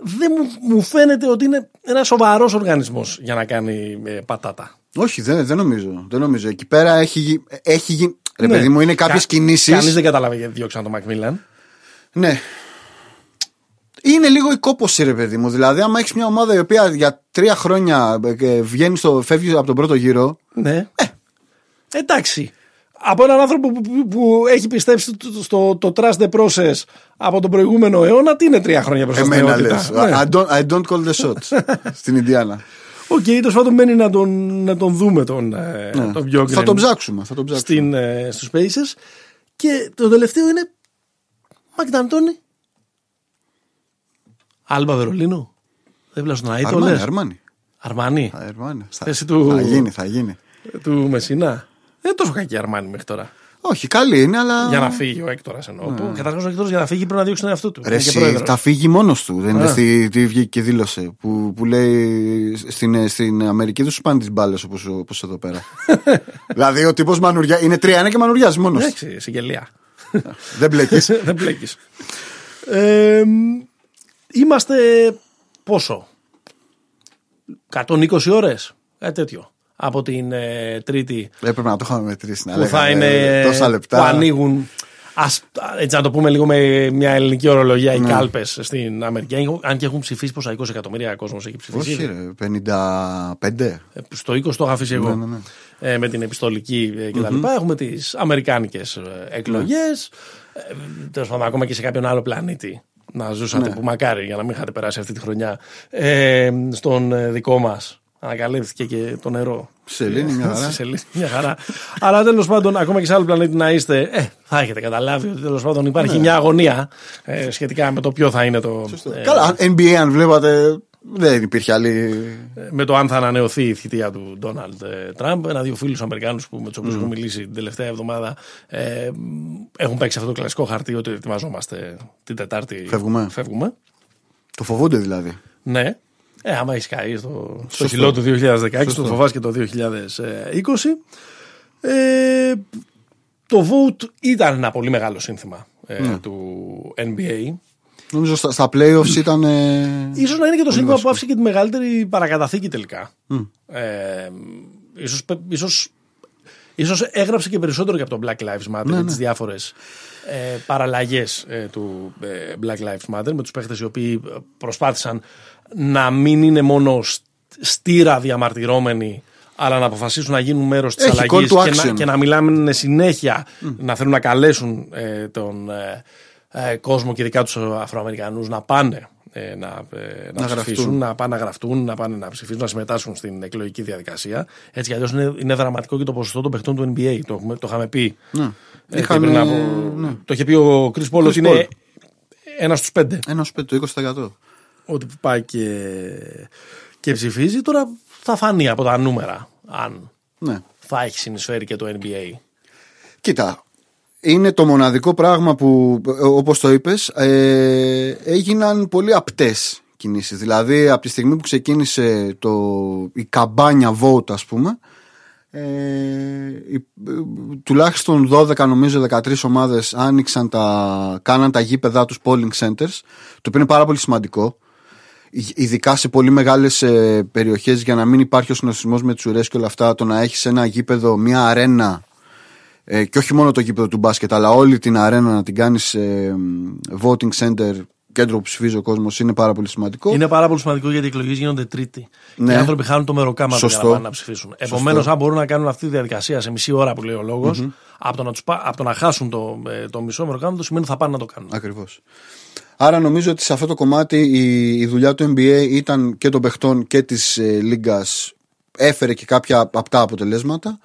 δεν μου, μου φαίνεται ότι είναι ένα σοβαρός οργανισμός για να κάνει ε, πατάτα. Όχι, δεν, δεν νομίζω. Δεν νομίζω. Εκεί πέρα έχει, γι- έχει γίνει. Ρε Ναι. παιδί μου, είναι κάποιες Κα- κινήσεις. Κανείς δεν κατάλαβε γιατί διώξαν τον Μακμίλαν. Ναι. Είναι λίγο η κόποση, ρε παιδί μου. Δηλαδή, άμα έχεις μια ομάδα η οποία για τρία χρόνια ε, βγαίνει στο, φεύγει από τον πρώτο γύρο. Ναι. Εντάξει. Από έναν άνθρωπο που, που, που έχει πιστέψει στο, στο το trust the process από τον προηγούμενο αιώνα, τι είναι τρία χρόνια μπροστά στην Εμένα λες. αιωνιότητα. Ναι. I, don't, I don't call the shots. [laughs] στην Ινδιάνα. Οκ, τέλος πάντων μένει να τον, να τον δούμε τον, ε, Ναι. τον Bjorkgren θα τον ψάξουμε. Θα τον ψάξουμε. στην, ε, στους Pacers. Και το τελευταίο είναι Μάικ Ντ' Αντόνι. Άλμπα Βερολίνου. Δεν βλέπεις στον Αίτο, Αρμάνι, λες; Αρμάνι. Αρμάνι. Αρμάνι. Θα, Θέση του- θα γίνει, θα γίνει. Του Μεσσίνα. Δεν είναι τόσο κακή η Αρμάνι μέχρι τώρα. Όχι, καλή είναι, αλλά. Για να φύγει ο Έκτορας εννοώ. Ναι. Καταρχάς ο Έκτορας για να φύγει πρέπει να διώξει τον εαυτό του. Ρε, Είναι και εσύ, πρόεδρος. θα φύγει μόνος του. Δεν είναι Α. στη, τι βγήκε και δήλωσε. Που, που λέει στην, στην Αμερική δεν σου πάνε τις μπάλες όπως εδώ πέρα. [laughs] δηλαδή ο τύπος μανουριά. Είναι τρία και μανουριάζει μόνος. Εντάξει, συγγελία. δεν μπλέκει. [laughs] Δεν μπλέκει. [laughs] Ε, είμαστε πόσο, 120 ώρες, κάτι τέτοιο. Από την ε, Τρίτη Έπρεπε να το είχαμε μετρήσει. Να που θα λέγαμε είναι τόσα λεπτά. που ανοίγουν. Ας, έτσι να το πούμε λίγο με μια ελληνική ορολογία, οι Ναι. κάλπες στην Αμερική. Αν και έχουν ψηφίσει πόσα 20 εκατομμύρια κόσμος έχει ψηφίσει. Όχι, ρε, 55. Ε, Στο 20 το είχα αφήσει εγώ. Ναι, ναι, ναι. Ε, με την επιστολική ε, κτλ. Έχουμε τις αμερικάνικες εκλογές. Ε, Τέλος πάντων, ακόμα και σε κάποιον άλλο πλανήτη να ζούσατε Ναι. που μακάρι για να μην είχατε περάσει αυτή τη χρονιά. Ε, στον ε, δικό μας ανακαλύφθηκε και το νερό. Σελήνη, μια χαρά. [laughs] Στη Σελήνη, μια χαρά. Αλλά τέλος πάντων, ακόμα και σε άλλο πλανήτη να είστε, ε, θα έχετε καταλάβει ότι τέλος πάντων υπάρχει μια αγωνία ε, σχετικά με το ποιο θα είναι το. ε, Καλά, NBA αν βλέπατε. Δεν υπήρχε άλλη. με το αν θα ανανεωθεί η θητεία του Ντόναλντ ε, Τραμπ. Ένα-δύο φίλους Αμερικάνους που, με τους οποίους έχω μιλήσει την τελευταία εβδομάδα ε, έχουν παίξει αυτό το κλασικό χαρτί ότι ετοιμαζόμαστε την Τετάρτη. Φεύγουμε. Φεύγουμε. Το φοβούνται δηλαδή. Ναι. Ε, άμα έχεις καεί στο, στο Σωστό. χειλό του 2016, Σωστό. το φοβάσαι και το 2020. Ε, το vote ήταν ένα πολύ μεγάλο σύνθημα ε, Ναι. του NBA. Νομίζω στα, στα playoffs ήταν. Ε, Ίσως να είναι και το σύνθημα βασικό. που άφησε και τη μεγαλύτερη παρακαταθήκη τελικά. Ε, ίσως, πε- ίσως, ίσως έγραψε και περισσότερο και από το Black Lives Matter Ναι, και ναι. τις διάφορες ε, παραλλαγές ε, του ε, Black Lives Matter με τους παίχτες οι οποίοι ε, προσπάθησαν να μην είναι μόνο στ- στήρα διαμαρτυρόμενοι αλλά να αποφασίσουν να γίνουν μέρος της Έχει αλλαγής call to και να, action. και να μιλάμε συνέχεια, να θέλουν να καλέσουν ε, τον, ε, ε, κόσμο και ειδικά τους Αφροαμερικανούς να πάνε ε, να, ε, να, Να ψηφίσουν, γραφτούν. να πάνε να γραφτούν, να πάνε να ψηφίσουν, να συμμετάσχουν στην εκλογική διαδικασία. Έτσι κι αλλιώς είναι, είναι δραματικό και το ποσοστό των παιχτών του NBA. Το, έχουμε- το είχαμε πει. Ναι. ε, Είχαν, και πριν ε, από- ναι. Το είχε πει ο Κρι Πόλ ότι Chris είναι ένας στους πέντε. Ένας σου το 20%. Ότι πάει και, και ψηφίζει. Τώρα θα φανεί από τα νούμερα αν Ναι. θα έχει συνεισφέρει και το NBA. Κοίτα, είναι το μοναδικό πράγμα που, ε, όπως το είπες, ε, έγιναν πολύ απτές κινήσεις. Δηλαδή, από τη στιγμή που ξεκίνησε το, η καμπάνια vote, ας πούμε, ε, η- ε, τουλάχιστον 12 νομίζω 13 ομάδες άνοιξαν τα, κάναν τα γήπεδά τους polling centers το οποίο είναι πάρα πολύ σημαντικό Ι- ειδικά σε πολύ μεγάλες ε, περιοχές για να μην υπάρχει ο συνοσισμός με τους ουρές και όλα αυτά το να έχεις ένα γήπεδο, μια αρένα ε, και όχι μόνο το γήπεδο του μπάσκετ, αλλά όλη την αρένα να την κάνεις ε, voting center, κέντρο που ψηφίζει ο κόσμος, είναι πάρα πολύ σημαντικό. Είναι πάρα πολύ σημαντικό γιατί οι εκλογές γίνονται τρίτη. Ναι. Και οι άνθρωποι χάνουν το μεροκάμα για Σωστό. να πάνε να ψηφίσουν. Επομένως, αν μπορούν να κάνουν αυτή τη διαδικασία σε μισή ώρα που λέει ο λογο από, το να τους πά- από το να χάσουν το, ε, το μισό μεροκάμα, το σημαίνει ότι θα πάνε να το κάνουν. Ακριβώς. Άρα νομίζω ότι σε αυτό το κομμάτι η, η δουλειά του NBA ήταν και των παιχτών και της ε, Λίγκας έφερε και κάποια από τα αποτελέσματα.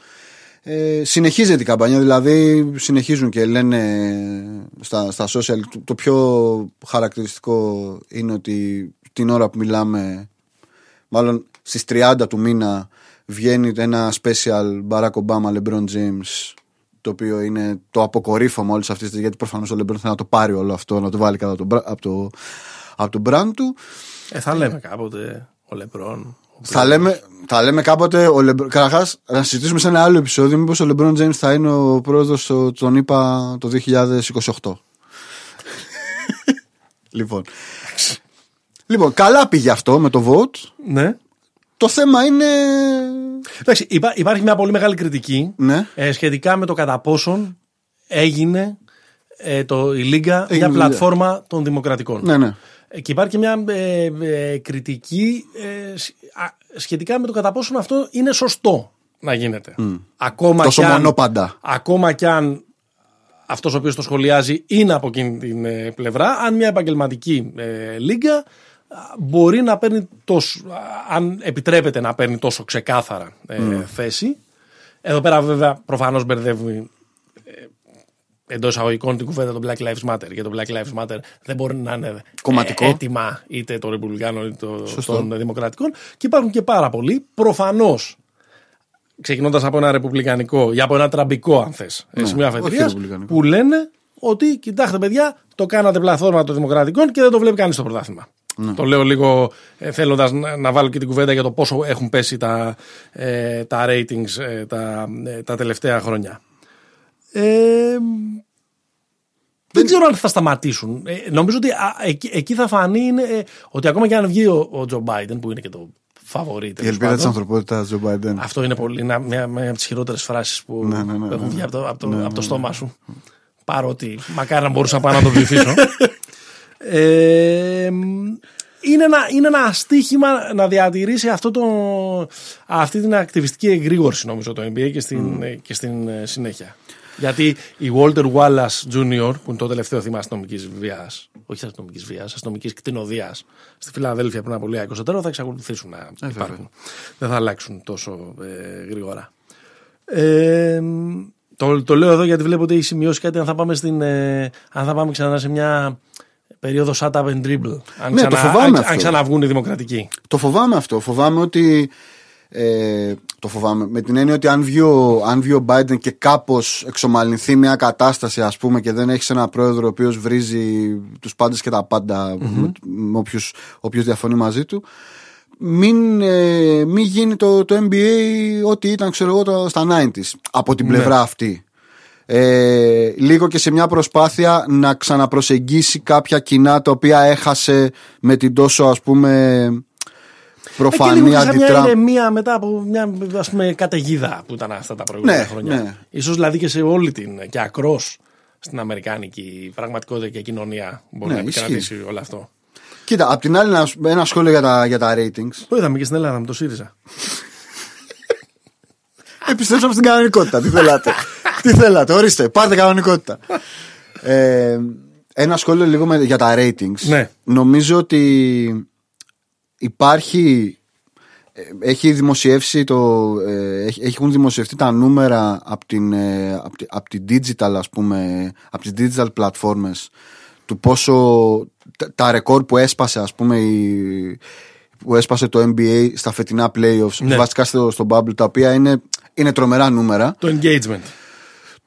Ε, συνεχίζεται η καμπάνια, δηλαδή συνεχίζουν και λένε στα, στα social. Το, το πιο χαρακτηριστικό είναι ότι την ώρα που μιλάμε, μάλλον στις 30 του μήνα βγαίνει ένα special Barack Obama LeBron James το οποίο είναι το αποκορύφωμα όλης αυτής της γιατί προφανώς ο LeBron θέλει να το πάρει όλο αυτό, να το βάλει κάτω από το, μπρα- από το, από το brand του. Ε, θα λέμε κάποτε ο Λεμπρόν. Ο Θα λέμε, θα λέμε κάποτε, ο LeBron, καταρχάς, να συζητήσουμε σε ένα άλλο επεισόδιο μήπως ο LeBron James θα είναι ο πρόεδρος το- τον είπα το 2028. [laughs] λοιπόν. λοιπόν, καλά πήγε αυτό με το vote. Ναι. Το θέμα είναι. Εντάξει, υπά- υπάρχει μια πολύ μεγάλη κριτική Ναι. ε, σχετικά με το κατά πόσον έγινε ε, το, η Λίγκα Έγινε μια η Λίγκα. πλατφόρμα των δημοκρατικών. Ναι, ναι. Ε, Και υπάρχει και μια ε, ε, κριτική ε, σ- α, σχετικά με το κατά πόσον αυτό είναι σωστό να γίνεται. Ακόμα Τόσο κι αν, μονόπαντα. Ακόμα κι αν αυτός ο οποίος το σχολιάζει είναι από εκείνη την ε, πλευρά, αν μια επαγγελματική ε, λίγκα α, μπορεί να παίρνει τόσο, α, αν επιτρέπεται να παίρνει τόσο ξεκάθαρα ε, θέση. Εδώ πέρα βέβαια προφανώς μπερδεύει εντός εισαγωγικών την κουβέντα των Black Lives Matter. Γιατί το Black Lives Matter δεν μπορεί να είναι Κομματικό. ε, έτοιμα είτε των Ρεπουμπλικάνων είτε το- Σωστό. των Δημοκρατικών. Και υπάρχουν και πάρα πολλοί. Προφανώς ξεκινώντας από ένα ρεπουμπλικανικό ή από ένα τραμπικό, αν θες, σημείο όχι αφετηρία, ρεπουμπλικανικό. που λένε ότι κοιτάξτε, παιδιά, το κάνατε πλαθόρμα των Δημοκρατικών και δεν το βλέπει κανείς το πρωτάθλημα. Το λέω λίγο ε, θέλοντας να, να βάλω και την κουβέντα για το πόσο έχουν πέσει τα, ε, τα ratings ε, τα, ε, τα τελευταία χρόνια. Ε, δεν ξέρω αν θα σταματήσουν. Ε, νομίζω ότι α, εκεί, εκεί θα φανεί είναι, ε, ότι ακόμα και αν βγει ο, ο Τζο Μπάιντεν, που είναι και το φαβορή Η τέλος ελπίδα της πάντων, ανθρωπότητας, Τζο Μπάιντεν. αυτό είναι πολύ, μια, μια, μια από τις χειρότερες φράσεις που Ναι, ναι, ναι, που έχουν ναι. βγει από το, από το, Ναι, από ναι, το ναι. στόμα σου. Παρότι μακάρι να μπορούσα να πάω να το ψηφίσω. [laughs] ε, είναι, ένα, είναι ένα αστίχημα να διατηρήσει αυτό το, αυτή την ακτιβιστική εγρήγορση νομίζω το NBA και στην, ε, και στην ε, συνέχεια. Γιατί η Walter Wallace Jr., που είναι το τελευταίο θύμα αστυνομικής βίας, όχι αστυνομικής βίας, αστυνομικής κτηνοδίας στη Φιλαδέλφια πριν από λίγα 24, θα εξακολουθήσουν να υπάρχουν. Δεν θα αλλάξουν τόσο ε, γρήγορα. Ε, το, το λέω εδώ γιατί βλέπω ότι έχει σημειώσει κάτι αν θα πάμε, στην, ε, αν θα πάμε ξανά σε μια περίοδο shut up and dribble. Αν, Ναι, το φοβάμαι αν, αυτό. αν ξαναβγούν οι δημοκρατικοί. Το φοβάμαι αυτό. Φοβάμαι ότι. Ε, το φοβάμαι. Με την έννοια ότι αν βγει ο, αν βγει ο Biden και κάπως εξομαλυνθεί μια κατάσταση, ας πούμε, και δεν έχει ένα πρόεδρο ο οποίος βρίζει τους πάντες και τα παντα με, με όποιους, όποιος διαφωνεί μαζί του, μην, ε, μην γίνει το, το NBA ό,τι ήταν, ξέρω εγώ, το- στα 90s. Από την πλευρά αυτή. Ε, λίγο και σε μια προσπάθεια να ξαναπροσεγγίσει κάποια κοινά τα οποία έχασε με την τόσο ας πούμε προφανή Εκεί λίγο είχα μια αντιτράμπ. ηρεμία μετά από μια ας πούμε, καταιγίδα που ήταν αυτά τα προηγούμενα Ναι, χρόνια. ναι. Ίσως δηλαδή και σε όλη την και ακρός στην Αμερικάνικη πραγματικότητα και κοινωνία μπορεί Ναι, να ισχύει. επικρατήσει όλο αυτό. Κοίτα, απ' την άλλη ένα, ένα σχόλιο για τα, για τα ratings. Το είδαμε και στην Ελλάδα με το ΣΥΡΙΖΑ; Επιστρέψαμε στην κανονικότητα. Τι θέλατε. Τι θέλατε, ορίστε, πάρτε κανονικότητα. Ε, Ένα σχόλιο λίγο με, για τα ratings. Ναι. Νομίζω ότι υπάρχει. ε, Έχει δημοσιεύσει το, ε, έχει- έχουν δημοσιευτεί τα νούμερα από την, ε, από τη, από την digital ας πούμε από τις digital platforms του πόσο τα, τα ρεκόρ που έσπασε ας πούμε η, που έσπασε το NBA στα φετινά playoffs Ναι. βασικά στο, στο bubble τα οποία είναι, είναι τρομερά νούμερα Το engagement.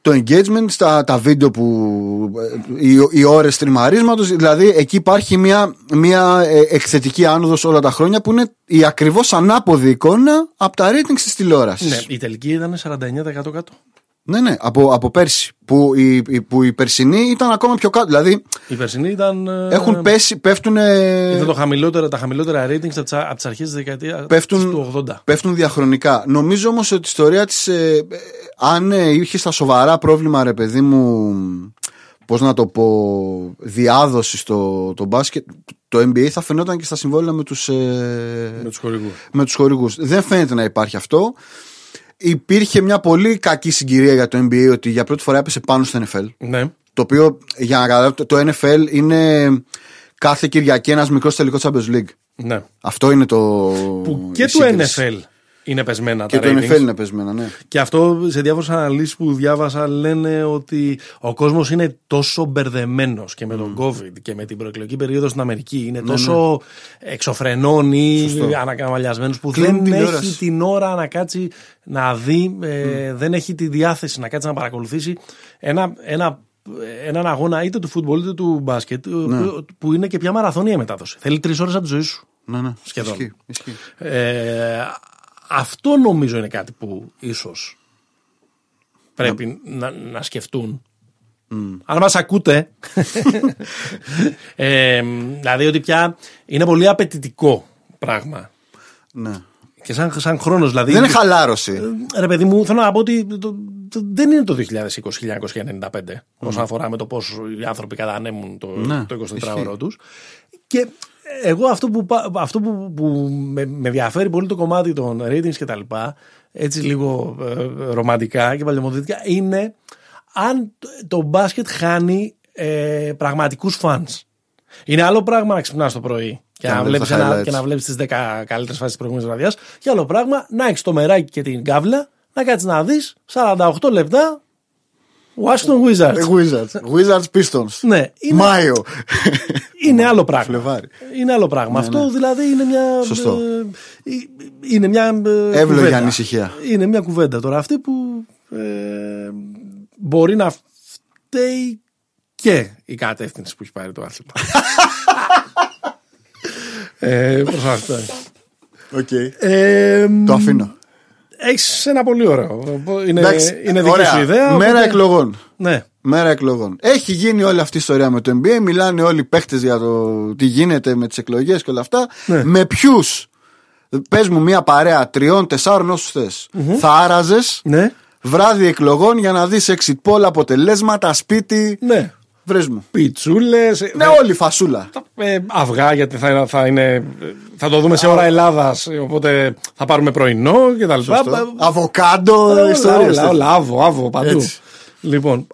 Το engagement στα τα βίντεο που ε, οι, οι ώρες τριμαρίσματος δηλαδή εκεί υπάρχει μια, μια ε, εκθετική άνοδος όλα τα χρόνια που είναι η ακριβώς ανάποδη εικόνα από τα ratings της τηλεόρασης Ναι, η τελική ήταν 49% κάτω. Ναι, ναι, από, από πέρσι που η, η- που η περσινή ήταν ακόμα πιο κάτω δηλαδή Η περσινή ήταν. ε, έχουν πέσει, πέφτουν Ήταν το χαμηλότερα, τα χαμηλότερα ratings από τις αρχές της δεκαετία Πέφτουν- του 80. πέφτουν διαχρονικά. Νομίζω όμως ότι η ιστορία της ε, ε, αν ε, είχε στα σοβαρά πρόβλημα ρε παιδί μου πώς να το πω διάδοση στο το μπάσκετ το NBA θα φαινόταν και στα συμβόλαια με τους, ε, Με τους χορηγούς. με τους χορηγούς. Δεν φαίνεται να υπάρχει αυτό. Υπήρχε μια πολύ κακή συγκυρία για το NBA ότι για πρώτη φορά έπεσε πάνω στο NFL. Ναι. Το οποίο για να καταλάβετε το NFL είναι κάθε Κυριακή ένας μικρός τελικός Champions League. ναι. Αυτό είναι το. Που η και το σύγκριση. NFL είναι πεσμένα Και τα το ratings. NFL είναι πεσμένα, ναι. Και αυτό σε διάφορες αναλύσεις που διάβασα λένε ότι ο κόσμος είναι τόσο μπερδεμένος και με τον COVID και με την προεκλογική περίοδο στην Αμερική. Είναι τόσο εξωφρενών ή ανακαμαλιασμένο που Κλείνει δεν τηλεόραση. έχει την ώρα να κάτσει να δει, ε, δεν έχει τη διάθεση να κάτσει να παρακολουθήσει ένα, ένα, έναν αγώνα είτε του φούτμπολ είτε του μπάσκετ που, που είναι και πια μαραθώνια μετάδοση. Θέλει τρεις ώρες από τη ζωή σου. Ναι, ναι. Σχεδόν. Ισχύει, ισχύει. Ε, αυτό νομίζω είναι κάτι που ίσως πρέπει να, να σκεφτούν. Αν μας ακούτε, [laughs] ε, δηλαδή ότι πια είναι πολύ απαιτητικό πράγμα. Ναι. Και σαν, σαν χρόνος δηλαδή. Δεν είναι χαλάρωση. Ρε παιδί μου, θέλω να πω ότι το- το- δεν είναι το 2020-1995 όσον αφορά με το πώς οι άνθρωποι κατανέμουν το, Ναι, το 24ωρο ισχύει. τους. Και εγώ αυτό που, πα- αυτό που, που με, με ενδιαφέρει πολύ το κομμάτι των ratings και τα λοιπά, έτσι λίγο ε, ρομαντικά και παλαιομοδίτικα, είναι αν το- το μπάσκετ χάνει ε, πραγματικούς φανς. Είναι άλλο πράγμα να ξυπνάς το πρωί και, να να, βλέπεις βλέπεις τα ένα, highlights. και να βλέπεις τις 10 καλύτερες φάσεις της προηγούμενης βραδιάς και άλλο πράγμα να έχεις το μεράκι και την κάβλα να κάτσεις να δεις 48 λεπτά Washington Wizards. Ε, Wizards. Wizards Pistons. Ναι, είναι, Μάιο. είναι άλλο πράγμα. Φλεβάρι. Είναι άλλο πράγμα. Αυτό δηλαδή είναι μια. Ναι, Σωστό. ε, ε, είναι μια. ε, Εύλογη κουβέντα. ανησυχία. Είναι μια κουβέντα τώρα αυτή που ε, μπορεί να φταίει και η κατεύθυνση που έχει πάρει το άθλημα. [laughs] ε, προς αυτό. Οκ. Ε, Το αφήνω. Έχεις ένα πολύ ωραίο. Είναι, Εντάξει, είναι δική ωραία. σου ιδέα. Μέρα οπότε- εκλογών. Ναι. Μέρα εκλογών. Έχει γίνει όλη αυτή η ιστορία με το NBA. Μιλάνε όλοι οι παίχτες για το τι γίνεται με τις εκλογές και όλα αυτά. Ναι. Με ποιους; Πες μου μια παρέα τριών, τεσσάρων όσους θες. Θα άραζες Ναι. βράδυ εκλογών για να δεις exit poll αποτελέσματα, σπίτι. Ναι. Βρες μου. Πιτσούλες. Ναι, όλη φασούλα. Ε, αυγά γιατί θα, θα, είναι, θα το δούμε σε ώρα Ελλάδας οπότε θα πάρουμε πρωινό και τα λοιπά. Σωστό. Αβοκάντο, Όλα, ιστορίες. όλα, όλα, άβο, άβο, παντού. Έτσι. Λοιπόν,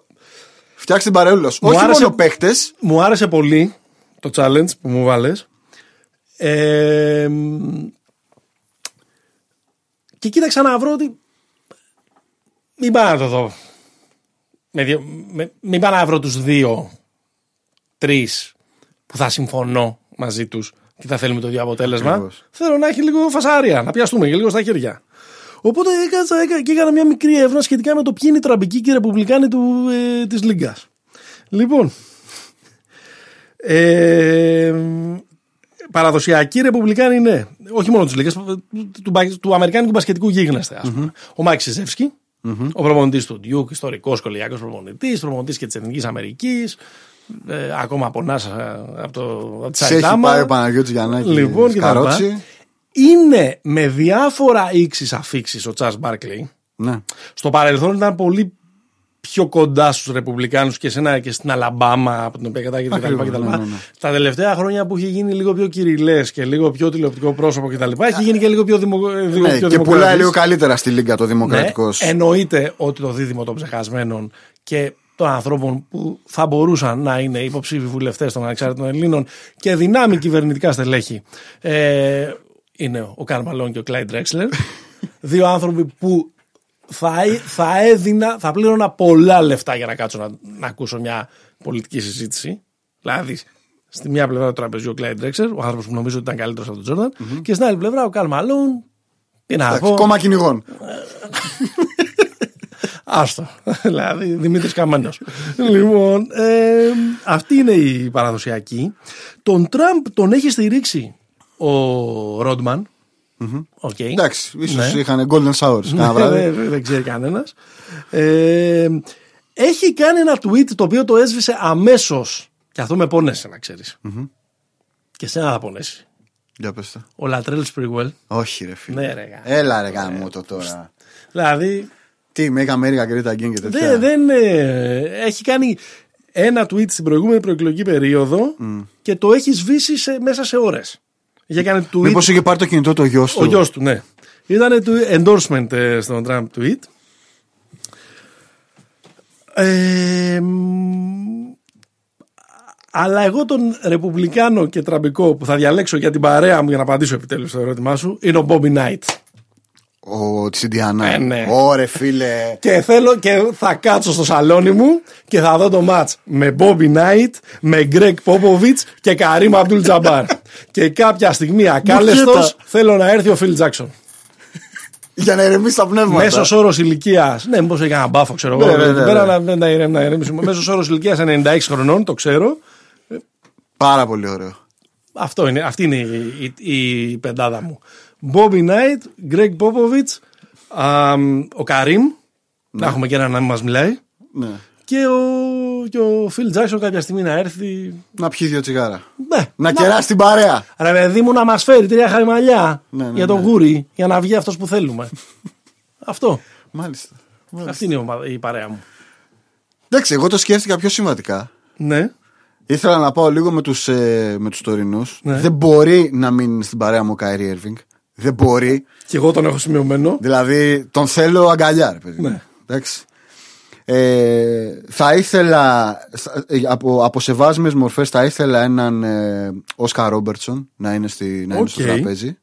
Φτιάξει την παρεούλα σου. Μου Όχι άρεσε- μόνο παίχτες. μου άρεσε πολύ το challenge που μου βάλες. Ε, μ, και κοίταξα να βρω ότι μην πάω να το δω. Με δύο, με, μην πάω να βρω τους δύο, τρεις που θα συμφωνώ μαζί τους και θα θέλουμε το ίδιο αποτέλεσμα. Ακριβώς. Θέλω να έχει λίγο φασάρια, να πιαστούμε και λίγο στα χέρια. Οπότε έκατσα έκα- και έκανα μια μικρή έρευνα σχετικά με το ποιοι είναι οι τραμπικοί και οι ρεπουμπλικάνοι του, ε, της Λίγκας. Λοιπόν, ε, παραδοσιακοί ρεπουμπλικάνοι είναι, όχι μόνο της Λίγκας, του, του, του Αμερικάνικου μπασκετικού γίγνεσθαι, ας πούμε. Ο Μάικ Σιζέφσκι, ο προπονητής του Ντιούκ, ιστορικός σχολιακός προπονητής, προπονητής και της Εθνικής Αμερικής, ε, ακόμα πονάς ε, από, το, από τη Σε έχει Σαϊτάμα. πάει ο Παναγιώτης Γιαννάκη. Λοιπόν, και τα λοιπά. καρότσι. Είναι με διάφορα ήξεις αφήξεις ο Τσαρλς Μπάρκλεϊ. Ναι. Στο παρελθόν ήταν πολύ πιο κοντά στους Ρεπουμπλικάνους και, σε ένα, και στην Αλαμπάμα από την οποία κατάγεται κτλ. Ακριβώς, κτλ. ναι, ναι, ναι. Τα τελευταία χρόνια που έχει γίνει λίγο πιο κυριλές και λίγο πιο τηλεοπτικό πρόσωπο κτλ. Έχει γίνει και λίγο πιο, δημο, λίγο Ναι, πιο και πουλάει δημοκρατής. λίγο καλύτερα στη Λίγκα το δημοκρατικός. Ναι, εννοείται ότι το δίδυμο των ψεχασμένων και των ανθρώπων που θα μπορούσαν να είναι υποψήφοι βουλευτές των ανεξάρτητων Ελλήνων και δυνάμει κυβερνητικά στελέχη ε, είναι ο Καρμαλόν και ο Κλάιντ Drexler. [laughs] Δύο άνθρωποι που θα, θα έδινα, θα πλήρωνα πολλά λεφτά για να κάτσω να, να ακούσω μια πολιτική συζήτηση. Δηλαδή, στη μια πλευρά του τραπεζιού ο Κλάιντ Drexler, ο άνθρωπος που νομίζω ότι ήταν καλύτερος από τον τζορνταν και στην άλλη πλευρά ο Καρμαλόν. Τι να πω. Κόμμα κυνηγών. [laughs] Άστο. δηλαδή, Δημήτρης Καμένος. λοιπόν, ε, αυτή είναι η παραδοσιακή. Τον Τραμπ τον έχει στηρίξει ο Ρόντμαν. Okay. Εντάξει, ίσως ναι. είχαν golden showers. Ναι, δεν ξέρει κανένας. Ε, έχει κάνει ένα tweet το οποίο το έσβησε αμέσως. Και αυτό με πόνεσε, να ξέρεις. Mm-hmm. Και σένα θα πονέσει. Για πες το. Ο Λατρέλ Σπριγκουέλ. Όχι, ρε φίλε. Ναι, ρε, Έλα, ρε, γάμο το τώρα. Δηλαδή. Τι, Make America Great Again και τέτοια. Δεν, δεν ε, έχει κάνει ένα tweet στην προηγούμενη προεκλογική περίοδο mm. και το έχει σβήσει σε, μέσα σε ώρε. Μήπως είχε πάρει το κινητό του ο γιος του. Ο γιος του, ναι. Ήταν το endorsement ε, στον Trump tweet. Ε, αλλά εγώ τον Ρεπουμπλικάνο και Τραμπικό που θα διαλέξω για την παρέα μου για να απαντήσω επιτέλους στο ερώτημά σου είναι ο Bobby Knight. Ο της Ιντιανά. Ε, ναι. Ωρε φίλε. Και θέλω και θα κάτσω στο σαλόνι μου και θα δω το μάτς με Bobby Knight, με Greg Popovich και Karim Abdul Jabbar. και κάποια στιγμή ακάλεστος θέλω να έρθει ο Phil [laughs] Jackson. Για να ηρεμήσει τα πνεύματα. Μέσος όρος ηλικίας. Ναι, μήπως έχει ένα μπάφο, ξέρω εγώ. Ναι, ναι, ναι, ναι. να ηρεμήσει. Μέσος όρος ηλικίας 96 χρονών, το ξέρω. Πάρα πολύ ωραίο. Αυτό είναι, αυτή είναι η, η, η πεντάδα μου. Bobby Knight, Greg Popovich, ο Καρύμ, ναι. να έχουμε και ένα να μην μας μιλάει. Ναι. Και ο, και ο Phil Jackson κάποια στιγμή να έρθει. Να πιει δύο τσιγάρα. Ναι. Να, κεράσει την παρέα. Ρε παιδί μου να μας φέρει τρία χαριμαλιά ναι, ναι, για τον ναι. γούρι, για να βγει αυτός που θέλουμε. [laughs] αυτό. Μάλιστα. Μάλιστα. Αυτή είναι η ομα- η παρέα μου. Εντάξει, εγώ το σκέφτηκα πιο σημαντικά. Ναι. Ήθελα να πάω λίγο με τους, ε, με τους τωρινούς. Ναι. Δεν μπορεί να μείνει στην παρέα μου ο Κάιρι Έρβινγκ. Δεν μπορεί. Και εγώ τον έχω σημειωμένο. Δηλαδή τον θέλω αγκαλιά, ρε παιδί. Ναι. Εντάξει. Ε, θα ήθελα θα- ε, από, από σεβάσμιες μορφές θα ήθελα έναν ε, Όσκαρ Ρόμπερτσον να είναι, στη, να είναι στο Οκ. τραπέζι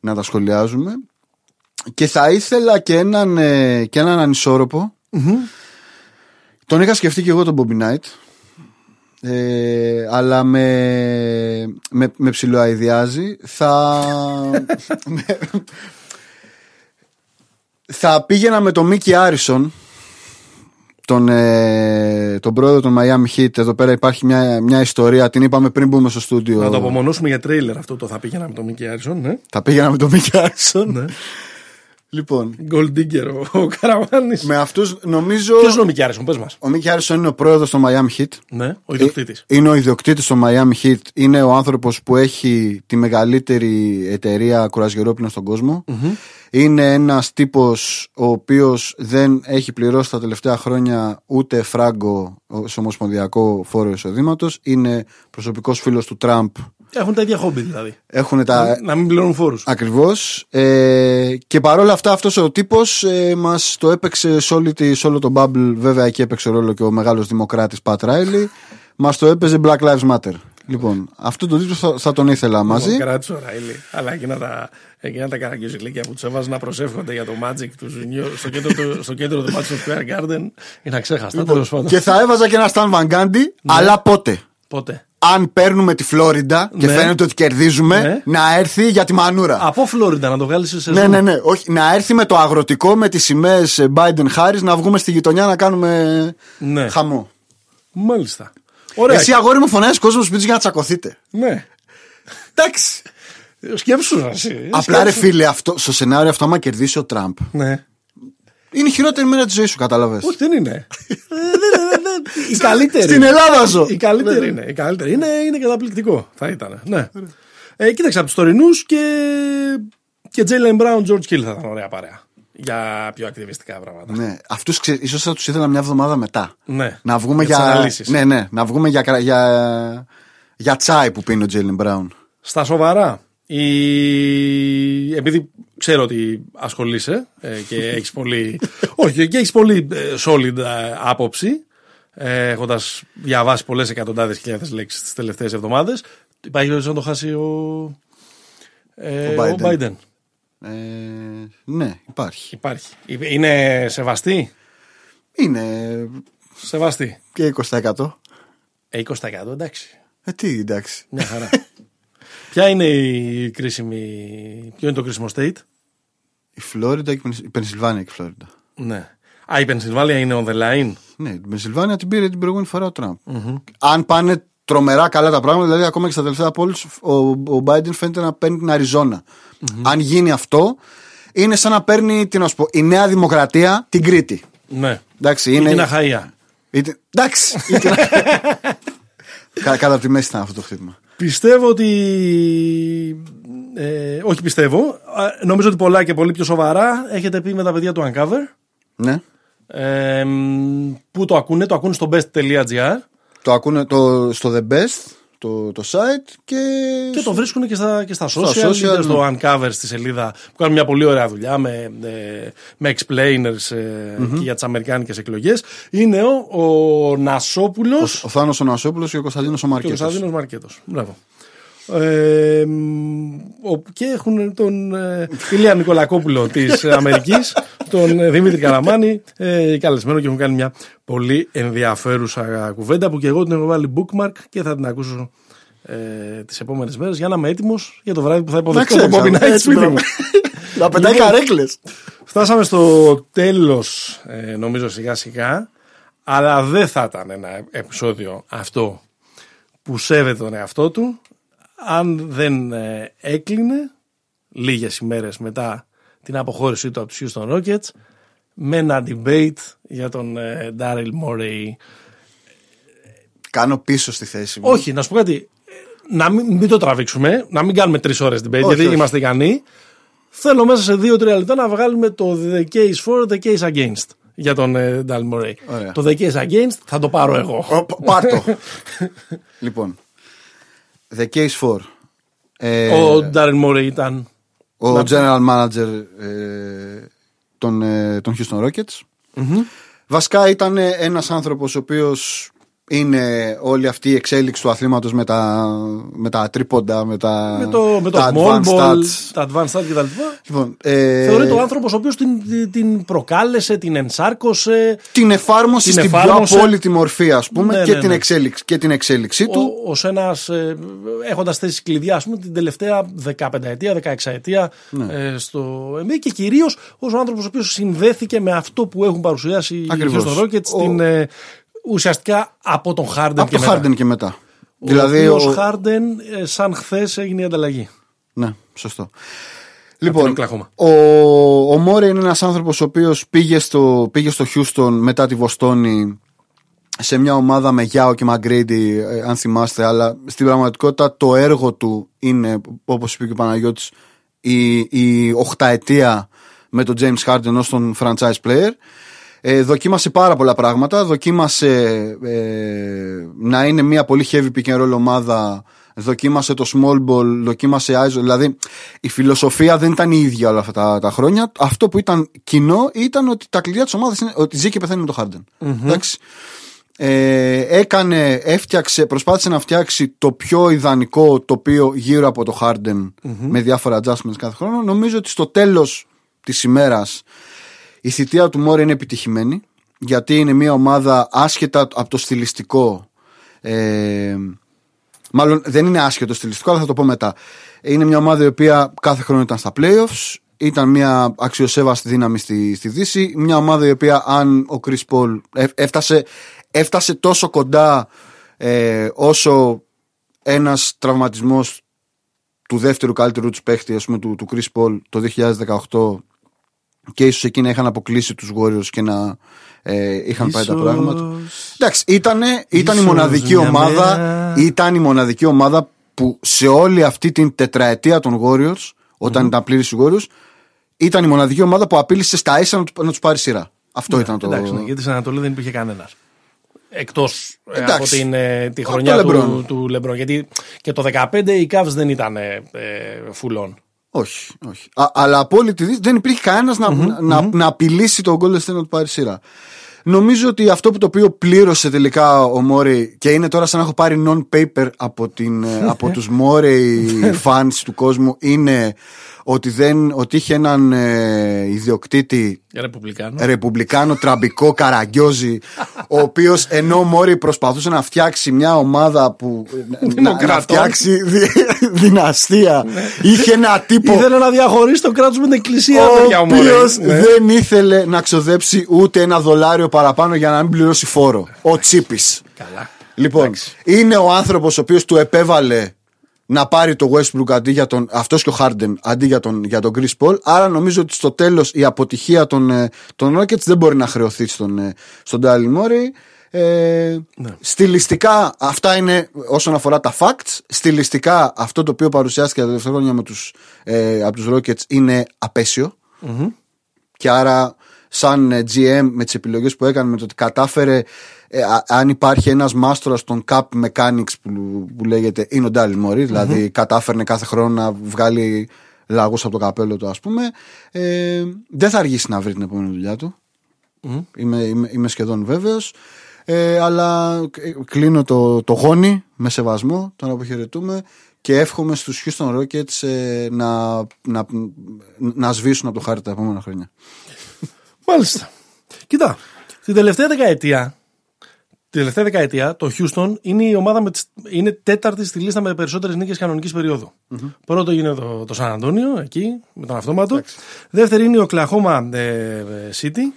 να τα σχολιάζουμε και θα ήθελα και έναν, ε, και έναν ανισόρροπο τον είχα σκεφτεί και εγώ τον Bobby Knight ε, αλλά με, με, με ψιλοαειδιάζει θα [laughs] με- θα πήγαινα με τον Μίκη Άρισον τον, ε, τον πρόεδρο των Miami Heat εδώ πέρα υπάρχει μια, μια ιστορία την είπαμε πριν μπούμε στο στούντιο Να το απομονώσουμε για τρέιλερ αυτό το θα πήγαινα με τον Μίκη Άρισον. Ναι. θα πήγαινα με τον Μίκη Άρισον ναι. Λοιπόν Gold Digger ο, ο Καραβάνης. με αυτούς νομίζω Ποιος είναι ο Μίκη Άρισον, πες μας. ο Μίκη Άρισον είναι ο πρόεδρος των Miami Heat Ναι, ο ιδιοκτήτης. Ε, Είναι ο ιδιοκτήτης των Miami Heat. Είναι ο άνθρωπος που έχει τη μεγαλύτερη εταιρεία κουρασγερόπλων στον κοσμο Είναι ένας τύπος ο οποίος δεν έχει πληρώσει τα τελευταία χρόνια ούτε φράγκο στο ομοσπονδιακό φόρο εισοδήματος. Είναι προσωπικός φίλος του Τραμπ. Έχουν τα ίδια χόμπι δηλαδή. Έχουν τα, Να μην πληρώνουν φόρους. Ακριβώς ε, και παρόλα αυτά αυτός ο τύπος ε, μας το έπαιξε σε, όλη τη, σε όλο το bubble βέβαια εκεί έπαιξε ρόλο και ο μεγάλος δημοκράτης Pat Riley μας το έπαιζε Black Lives Matter λοιπόν αυτό το τύπο θα, θα τον ήθελα μαζί Κράτησε ο Ράιλι. Αλλά εκείνα τα, εκείνα τα καραγκιουζιλίκια που τους έβαζαν να προσεύχονται για το Magic του Junior στο κέντρο του, στο κέντρο του Madison Square Garden είναι αξέχαστα. τέλος πάντων. και θα έβαζα και ένα Stan Van Gundy αλλά πότε; Πότε; Αν παίρνουμε τη Φλόριντα και Ναι. φαίνεται ότι κερδίζουμε Ναι. να έρθει για τη μανούρα Από Φλόριντα να το βγάλεις σε ναι, ναι, ναι. Όχι, να έρθει με το αγροτικό με τις σημαίες Biden Harris να βγούμε στη γειτονιά να κάνουμε Ναι. χαμό. Μάλιστα. Ωραία. Εσύ αγόρι μου φωνάζεις κόσμος σπίτι για να τσακωθείτε. Ναι. Εντάξει. Σκέψου να εσύ. Απλά ρε φίλε, αυτό, στο σενάριο αυτό, άμα κερδίσει ο Τραμπ, Ναι. Είναι η χειρότερη μέρα της ζωής σου, κατάλαβες. Όχι, δεν είναι. [laughs] Ε, δεν- δεν- δεν- Η καλύτερη. Στην Ελλάδα ζω. Η καλύτερη είναι. Η καλύτερη είναι, είναι καταπληκτικό. Θα ήταν. Ναι. Ε, κοίταξε από τους τωρινούς και, και Jalen Brown, George Hill θα ήταν ωραία παρέα. Για πιο ακτιβιστικά πράγματα. Ναι, αυτούς ίσως θα τους ήθελα μια εβδομάδα μετά. Ναι. Να βγούμε Για τις για. αναλύσεις. Ναι, ναι, να βγούμε για, κρα- για, για τσάι που πίνει ο Τζέιλιν Μπράουν. Στα σοβαρά. Η... Επειδή ξέρω ότι ασχολείσαι ε, και έχεις πολύ. Όχι, και έχεις πολύ ε, solid ε, άποψη. Ε, Έχοντας διαβάσει πολλές εκατοντάδες χιλιάδες λέξεις τις τελευταίες εβδομάδες. Υπάρχει περίπτωση να το χάσει ο, ε, Ο ο Biden. Biden. Ε, ναι, υπάρχει. Υπάρχει. Είναι σεβαστή; Είναι Σεβαστή. και 20%. Ε, 20% εντάξει. Ε, τι, εντάξει. Μια χαρά. Ποια είναι η κρίσιμη. Ποιο είναι το κρίσιμο state; Η Φλόριντα και η Πενσ- η Πενσιλβάνια και η Φλόριντα. Ναι. Α, η Πενσιλβάνια είναι on the line. Ναι, την Πενσιλβάνια την πήρε την προηγούμενη φορά ο τραμπ Αν πάνε τρομερά καλά τα πράγματα, δηλαδή ακόμα και στα τελευταία polls, ο, ο Biden φαίνεται να παίρνει την αριζονα Αν γίνει αυτό, είναι σαν να παίρνει τι να σου πω, η Νέα Δημοκρατία την Κρήτη. Ναι. Εντάξει, Είναι... είναι. Την Αχαία. Είτε- Εντάξει. είτε- [laughs] Κα- Κάτω από τη μέση ήταν αυτό το χτύπημα. Πιστεύω ότι. Ε, όχι πιστεύω. Α, Νομίζω ότι πολλά και πολύ πιο σοβαρά έχετε πει με τα παιδιά του Uncover. Ναι. Ε, μ, πού το ακούνε, το ακούνε στο best.gr Το ακούνε το, στο The Best, το, το site και. και το βρίσκουν και στα, και στα social, social, είτε στο ναι. Uncover στη σελίδα που κάνουν μια πολύ ωραία δουλειά με, ε, με explainers ε, και για τις αμερικάνικες εκλογές. Είναι ο, ο Νασόπουλος Ο Θάνος ο Νασόπουλος και ο Κωνσταντίνος ο και ο Μαρκέτος. Κωνσταντίνος Μαρκέτος. Μπράβο. Ε, μ, ο- και έχουν τον ε, Ηλία Νικολακόπουλο της Αμερικής, τον ε, Δημήτρη Καραμάνη, ε, καλεσμένο και έχουν κάνει μια πολύ ενδιαφέρουσα κουβέντα που και εγώ την έχω βάλει bookmark και θα την ακούσω ε, τις επόμενες μέρες για να είμαι έτοιμος για το βράδυ που θα υποδεχτώ τον Bobby Knight σπίτι μου. Να πετάει Λοιπόν. καρέκλες. Φτάσαμε στο τέλος ε, νομίζω σιγά σιγά αλλά δεν θα ήταν ένα επεισόδιο αυτό που σέβεται τον εαυτό του αν δεν ε, έκλεινε λίγες ημέρες μετά την αποχώρησή του από τους Houston Rockets με ένα debate για τον ε, Daryl Morey. Κάνω πίσω στη θέση μου. Όχι, να σου πω κάτι. ε, Να μην, μην το τραβήξουμε, να μην κάνουμε τρεις ώρες debate, γιατί όχι. είμαστε ικανοί. Θέλω μέσα σε δύο-τρία λεπτά να βγάλουμε το The Case for, The Case Against για τον ε, Daryl Morey. Ωραία. Το The Case Against θα το πάρω εγώ. Ο, π- Πάρ' το. [laughs] λοιπόν. The Case for. Ε, Ο Daryl Morey ήταν. ο general manager ε, των, ε, των Houston Rockets. Βασικά ήταν ένας άνθρωπος ο οποίος είναι όλη αυτή η εξέλιξη του αθλήματος με τα, με τα τρίποντα, με τα, Με το, με το τα small advanced ball, stats. τα advanced stats κτλ. Λοιπόν, ε, Θεωρείται ο άνθρωπος ο οποίος την, την προκάλεσε, την ενσάρκωσε. την εφάρμοσε την στην εφάρμοσε. πιο απόλυτη μορφή ας πούμε Ναι, και, ναι, την ναι. εξέλιξη, και την εξέλιξή του ως ένας. Ε, έχοντας θέσει κλειδιά, ας πούμε, την τελευταία 15 ετία, 16 ετία Ναι. ε, στο NBA και κυρίως ως ο άνθρωπος ο οποίος συνδέθηκε με αυτό που έχουν παρουσιάσει οι Ακριβώς. Houston Rockets Ο- την, ε, ουσιαστικά από τον Harden από και το μετά. Harden και μετά. Ο δηλαδή, οποίος ο- Harden ε, σαν χθες έγινε η ανταλλαγή. Ναι, σωστό. την Λοιπόν, Οκλαχώμα. ο, ο Μόρε είναι ένας άνθρωπος ο οποίος πήγε στο, πήγε στο Houston μετά τη Βοστόνη σε μια ομάδα με Γιάο και Μαγκρέιντι, ε, αν θυμάστε, αλλά στην πραγματικότητα το έργο του είναι, όπως είπε και ο Παναγιώτης, η, η οχταετία με τον James Harden ως τον franchise player. Ε, δοκίμασε πάρα πολλά πράγματα. Δοκίμασε ε, να είναι μια πολύ heavy pick and roll ομάδα. Δοκίμασε το small ball, δοκίμασε ISO. Δηλαδή η φιλοσοφία δεν ήταν η ίδια όλα αυτά τα, τα χρόνια. Αυτό που ήταν κοινό ήταν ότι τα κλειδιά της ομάδας είναι ότι ζει και πεθαίνει με το Harden. Εντάξει. Ε, έκανε, έφτιαξε, προσπάθησε να φτιάξει το πιο ιδανικό τοπίο γύρω από το Harden με διάφορα adjustments κάθε χρόνο. Νομίζω ότι στο τέλος της ημέρας η θητεία του Μόρι είναι επιτυχημένη γιατί είναι μια ομάδα άσχετα από το στιλιστικό. Ε, μάλλον δεν είναι άσχετο στιλιστικό, αλλά θα το πω μετά. Είναι μια ομάδα η οποία κάθε χρόνο ήταν στα playoffs. Ήταν μια αξιοσέβαστη δύναμη στη, στη Δύση. Μια ομάδα η οποία αν ο Chris Paul ε- έφτασε, έφτασε τόσο κοντά ε, όσο ένας τραυματισμός του δεύτερου καλύτερου τους παίχτη ας πούμε, του, του Chris Paul το 2018 και ίσως εκεί να είχαν αποκλείσει τους Warriors και να ε, είχαν πάει τα Ίσως- πράγματα. Εντάξει, ήτανε, ήταν η Ίσως μοναδική μια ομάδα μέρα. ήταν η μοναδική ομάδα που σε όλη αυτή την τετραετία των Warriors όταν ήταν πλήρης οι Warriors ήταν η μοναδική ομάδα που απείλησε στα ίσα να, του- να τους πάρει σειρά. Αυτό ήταν το... Εντάξει, ναι, γιατί στην Ανατολή δεν υπήρχε κανένας. εκτός από Εντάξει. την, ε, τη Από χρονιά το του, LeBron. του Λεμπρόν. Γιατί και το 15 οι Cavs δεν ήταν ε, φουλών. Όχι, όχι. Α, αλλά από όλη τη δύση δεν υπήρχε κανένας να, να, να απειλήσει τον Golden State να του πάρει σειρά. Νομίζω ότι αυτό που το οποίο πλήρωσε τελικά ο Μόρεϊ και είναι τώρα σαν να έχω πάρει non-paper από, την, ε, από τους Μόρεϊ [laughs] fans του κόσμου είναι ότι, δεν, ότι είχε έναν ε, ιδιοκτήτη Ρεπουμπλικάνο. ρεπουμπλικάνο τραμπικό καραγκιόζη ο οποίος ενώ ο Μόρι προσπαθούσε να φτιάξει μια ομάδα που να, να Δημοκρατών. φτιάξει δι- δυναστεία είχε ένα τύπο Ήθελε να διαχωρίσει το κράτος με την εκκλησία, ο παιδιά μου. οποίος Ναι. δεν ήθελε να ξοδέψει ούτε ένα δολάριο παραπάνω για να μην πληρώσει φόρο. Ο Τσίπης. Καλά. Λοιπόν, Εντάξει. είναι ο άνθρωπος ο οποίος του επέβαλε να πάρει το Westbrook αντί για τον. Αυτός και ο Harden αντί για τον, για τον Chris Paul. Άρα νομίζω ότι στο τέλος η αποτυχία των, ε, των Rockets δεν μπορεί να χρεωθεί στον, ε, στον Daryl Morey. Ε, Ναι. Στιλιστικά αυτά είναι όσον αφορά τα facts. Στιλιστικά αυτό το οποίο παρουσιάστηκε τα τελευταία χρόνια με τους, ε, από τους Rockets είναι απέσιο. Και άρα σαν ε, GM με τις επιλογές που έκανε με το ότι κατάφερε ε, α- αν υπάρχει ένας μάστορας των cap mechanics που, που λέγεται είναι ο Ντάλι Μόρι δηλαδή κατάφερνε κάθε χρόνο να βγάλει λαγούς από το καπέλο του ας πούμε ε, δεν θα αργήσει να βρει την επόμενη δουλειά του. Είμαι, είμαι, είμαι σχεδόν βέβαιος. Ε, αλλά ε, κλείνω το, το γόνι με σεβασμό τον αποχαιρετούμε και εύχομαι στους Houston Rockets ε, να, να, να σβήσουν από το χάρτη τα επόμενα χρόνια. Μάλιστα. Κοίτα, την τελευταία δεκαετία, την τελευταία δεκαετία το Houston είναι η ομάδα με τις, είναι τέταρτη στη λίστα με περισσότερες νίκες κανονικής περίοδου. Πρώτο είναι το, το San Antonio, εκεί, με τον αυτόματο. Δεύτερη είναι η Oklahoma ε, City.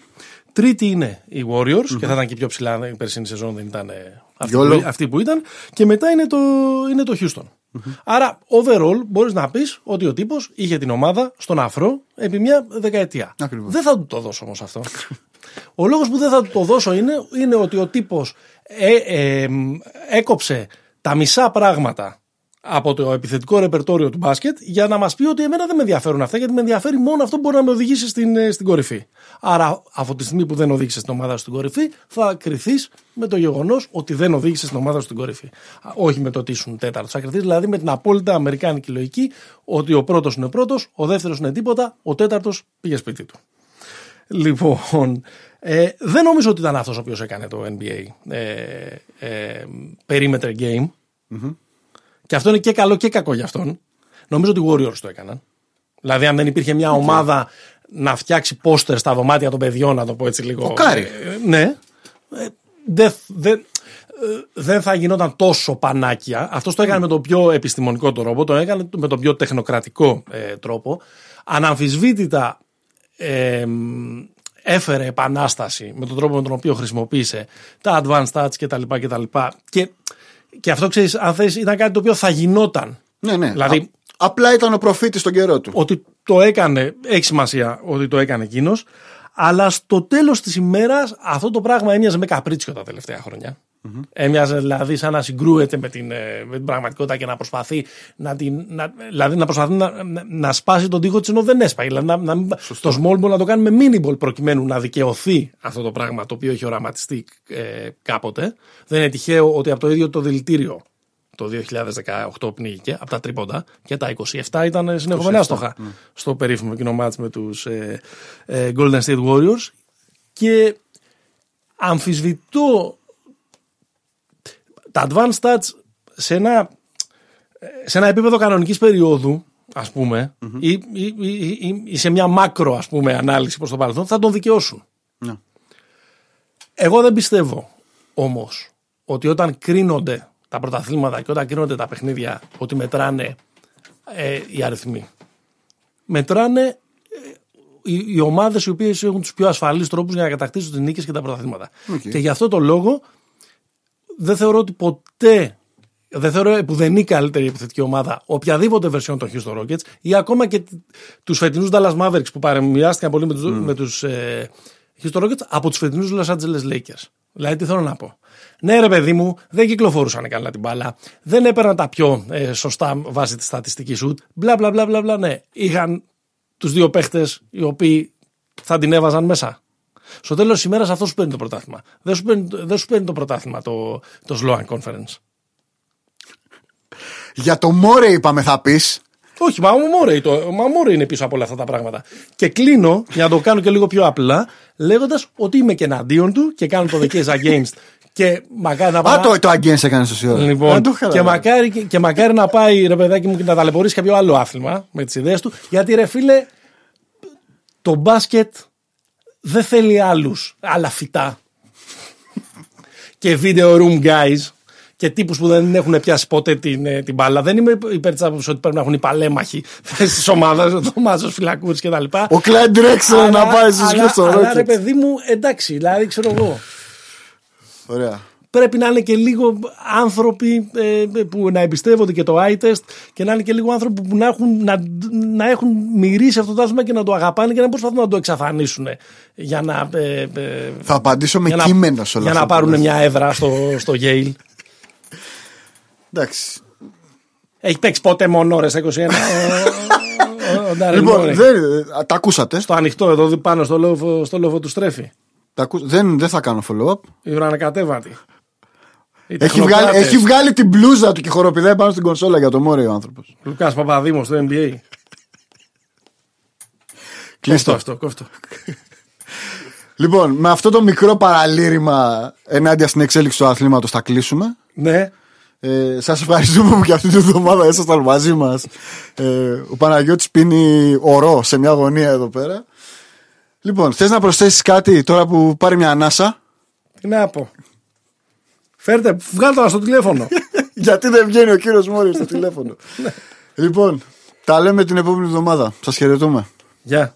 Τρίτη είναι οι Warriors και θα ήταν και πιο ψηλά η περσίνη σεζόν, δεν ήταν ε, αυτή, Γιόλο. που, αυτή που ήταν. Και μετά είναι το, είναι το Houston. Άρα, overall, μπορείς να πεις ότι ο τύπος είχε την ομάδα στον αφρό επί μια δεκαετία. Ακριβώς. Δεν θα του το δώσω όμως αυτό. [laughs] Ο λόγος που δεν θα του το δώσω είναι, είναι ότι ο τύπος ε, ε, μ, έκοψε τα μισά πράγματα από το επιθετικό ρεπερτόριο του μπάσκετ για να μας πει ότι εμένα δεν με ενδιαφέρουν αυτά γιατί με ενδιαφέρει μόνο αυτό που μπορεί να με οδηγήσει στην, ε, στην κορυφή. Άρα από τη στιγμή που δεν οδήγησες την ομάδα σου στην κορυφή θα κρυθείς με το γεγονός ότι δεν οδήγησες την ομάδα σου στην κορυφή. Α, Όχι με το ότι ήσουν τέταρτος. Θα κρυθείς δηλαδή με την απόλυτα αμερικάνικη λογική ότι ο πρώτος είναι πρώτος, ο δεύτερος είναι τίποτα, ο τέταρτος πήγε σπίτι του. Λοιπόν, ε, δεν νομίζω ότι ήταν αυτός ο οποίος έκανε το NBA ε, ε, perimeter game. Και αυτό είναι και καλό και κακό για αυτόν. Νομίζω ότι οι Warriors το έκαναν. Δηλαδή, αν δεν υπήρχε μια ομάδα να φτιάξει πόστερ στα δωμάτια των παιδιών, να το πω έτσι λίγο. Ο Κάρι. Ε, ναι. Ε, δεν, δεν, ε, δεν θα γινόταν τόσο πανάκεια. Αυτός το έκανε με τον πιο επιστημονικό τρόπο, το έκανε με τον πιο τεχνοκρατικό ε, τρόπο. Αναμφισβήτητα ε, μ, έφερε επανάσταση με τον τρόπο με τον οποίο χρησιμοποίησε τα advanced stats κτλ. Και, και, και αυτό ξέρεις, αν θες, ήταν κάτι το οποίο θα γινόταν. Ναι, ναι. Δηλαδή- Α- απλά ήταν ο προφήτης στον καιρό του. Ότι το έκανε, έχει σημασία ότι το έκανε εκείνος. Αλλά στο τέλος της ημέρας αυτό το πράγμα έμοιαζε με καπρίτσιο τα τελευταία χρόνια. Έμοιαζε δηλαδή σαν να συγκρούεται με την, ε, με την πραγματικότητα και να προσπαθεί να, την, να, δηλαδή να, προσπαθεί να, να, να σπάσει τον τοίχο της ενώ δεν έσπαγε. Δηλαδή να, να, μην- το small ball να το κάνει με mini ball προκειμένου να δικαιωθεί αυτό το πράγμα το οποίο έχει οραματιστεί ε, κάποτε. Δεν είναι τυχαίο ότι από το ίδιο το δηλητήριο το 2018 πνίγηκε από τα τρίποντα και τα 27 ήταν συνεχόμενα στόχα στο περίφημο εκείνο μάτς με τους ε, ε, Golden State Warriors και αμφισβητώ τα advanced stats σε ένα, σε ένα επίπεδο κανονικής περίοδου ας πούμε ή, ή, ή, ή- ή σε μια macro ας πούμε ανάλυση προς το παρελθόν θα τον δικαιώσουν. Ναι. Εγώ δεν πιστεύω όμως ότι όταν κρίνονται τα πρωταθλήματα και όταν κρίνονται τα παιχνίδια ότι μετράνε ε, οι αριθμοί. Μετράνε ε, οι, οι ομάδες οι οποίες έχουν τους πιο ασφαλείς τρόπους για να κατακτήσουν τις νίκες και τα πρωταθλήματα. Οκ. Και γι' αυτό το λόγο δεν θεωρώ ότι ποτέ. Δεν θεωρώ επουδενή καλύτερη επιθετική ομάδα οποιαδήποτε version των Houston Rockets ή ακόμα και τους φετινούς Dallas Mavericks που παρεμοιάστηκαν πολύ με τους με τους, ε, Houston Rockets από τους φετινούς Los Angeles Lakers. Δηλαδή, τι θέλω να πω. Ναι, ρε παιδί μου, δεν κυκλοφορούσαν καλά την μπάλα. Δεν έπαιρναν τα πιο ε, σωστά βάσει της στατιστικής σουτ. Μπλα μπλα μπλα μπλα. μπλα ναι. Είχαν τους δύο παίχτες οι οποίοι θα την έβαζαν μέσα. Στο τέλος της ημέρας αυτό σου παίρνει το πρωτάθλημα. Δεν σου παίρνει, δεν σου παίρνει το πρωτάθλημα το, το Sloan Conference. Για το Μόρε είπαμε θα πεις. Όχι, μα ο Μόρε, το, μα ο Μόρε είναι πίσω από όλα αυτά τα πράγματα. Και κλείνω, για να το κάνω και λίγο πιο απλά, λέγοντας ότι είμαι και εναντίον του και κάνω το The Case Against. Και μακάρι να Α, το, το against έκανες τόση ώρα. Λοιπόν, Α, το και, χαλαρά. μακάρι, και, και μακάρι να πάει ρε παιδάκι μου και να ταλαιπωρήσει κάποιο άλλο άθλημα με τις ιδέες του. Γιατί ρε φίλε, το μπάσκετ δεν θέλει άλλους, άλλα φυτά. και video room guys και τύπους που δεν έχουν πιάσει ποτέ την, ε, την μπάλα. Δεν είμαι υπέρ της άποψης ότι πρέπει να έχουν οι παλέμαχοι [laughs] της ομάδας, ο Μάζο Φυλακούρη κτλ. Ο Κλάιν Ντρέξελ να πάει στου αλλά, στο αλλά ρε Rockets. παιδί μου, εντάξει, δηλαδή ξέρω εγώ Ωραία. Πρέπει να είναι και λίγο άνθρωποι ε, που να εμπιστεύονται και το eye test και να είναι και λίγο άνθρωποι που να έχουν, να, να έχουν μυρίσει αυτό το άθλημα και να το αγαπάνε και να προσπαθούν να το εξαφανίσουν για να, ε, ε, Θα απαντήσω με για να- κείμενο σε όλα για να αυτά που πάρουν λες. μια έδρα στο, στο Yale. Εντάξει. Έχει παίξει ποτέ μόνο ρε στα 21 ο- ο- ο Daryl Λοιπόν, Morey. δεν, ε, τα ακούσατε. Στο ανοιχτό εδώ δι- πάνω στο λόφο, στο λόφο του στρέφει. Τα ακού- δεν, δεν θα κάνω follow-up. Η ουρανοκατέβατη. Οι Έχει βγάλει, τεχνοκράτες. έχει βγάλει την μπλούζα του και χοροπηδάει πάνω στην κονσόλα για το Μόρε ο άνθρωπος. Λουκάς Παπαδήμος στο NBA. Κλείστο. Κόφτω αυτό, κόφτω. Λοιπόν, με αυτό το μικρό παραλήρημα ενάντια στην εξέλιξη του αθλήματος θα κλείσουμε. Ναι. Ε, Σας ευχαριστούμε που και αυτή τη βδομάδα ήσασταν μαζί μας. Ε, ο Παναγιώτης πίνει ορό σε μια γωνία εδώ πέρα. Λοιπόν, θες να προσθέσεις κάτι τώρα που πάρει μια ανάσα; Τι να πω. Φέρτε, βγάλτε μας στο τηλέφωνο. [laughs] Γιατί δεν βγαίνει ο κύριος Μόρις στο τηλέφωνο. λοιπόν, τα λέμε την επόμενη εβδομάδα. Σας χαιρετούμε. Γεια.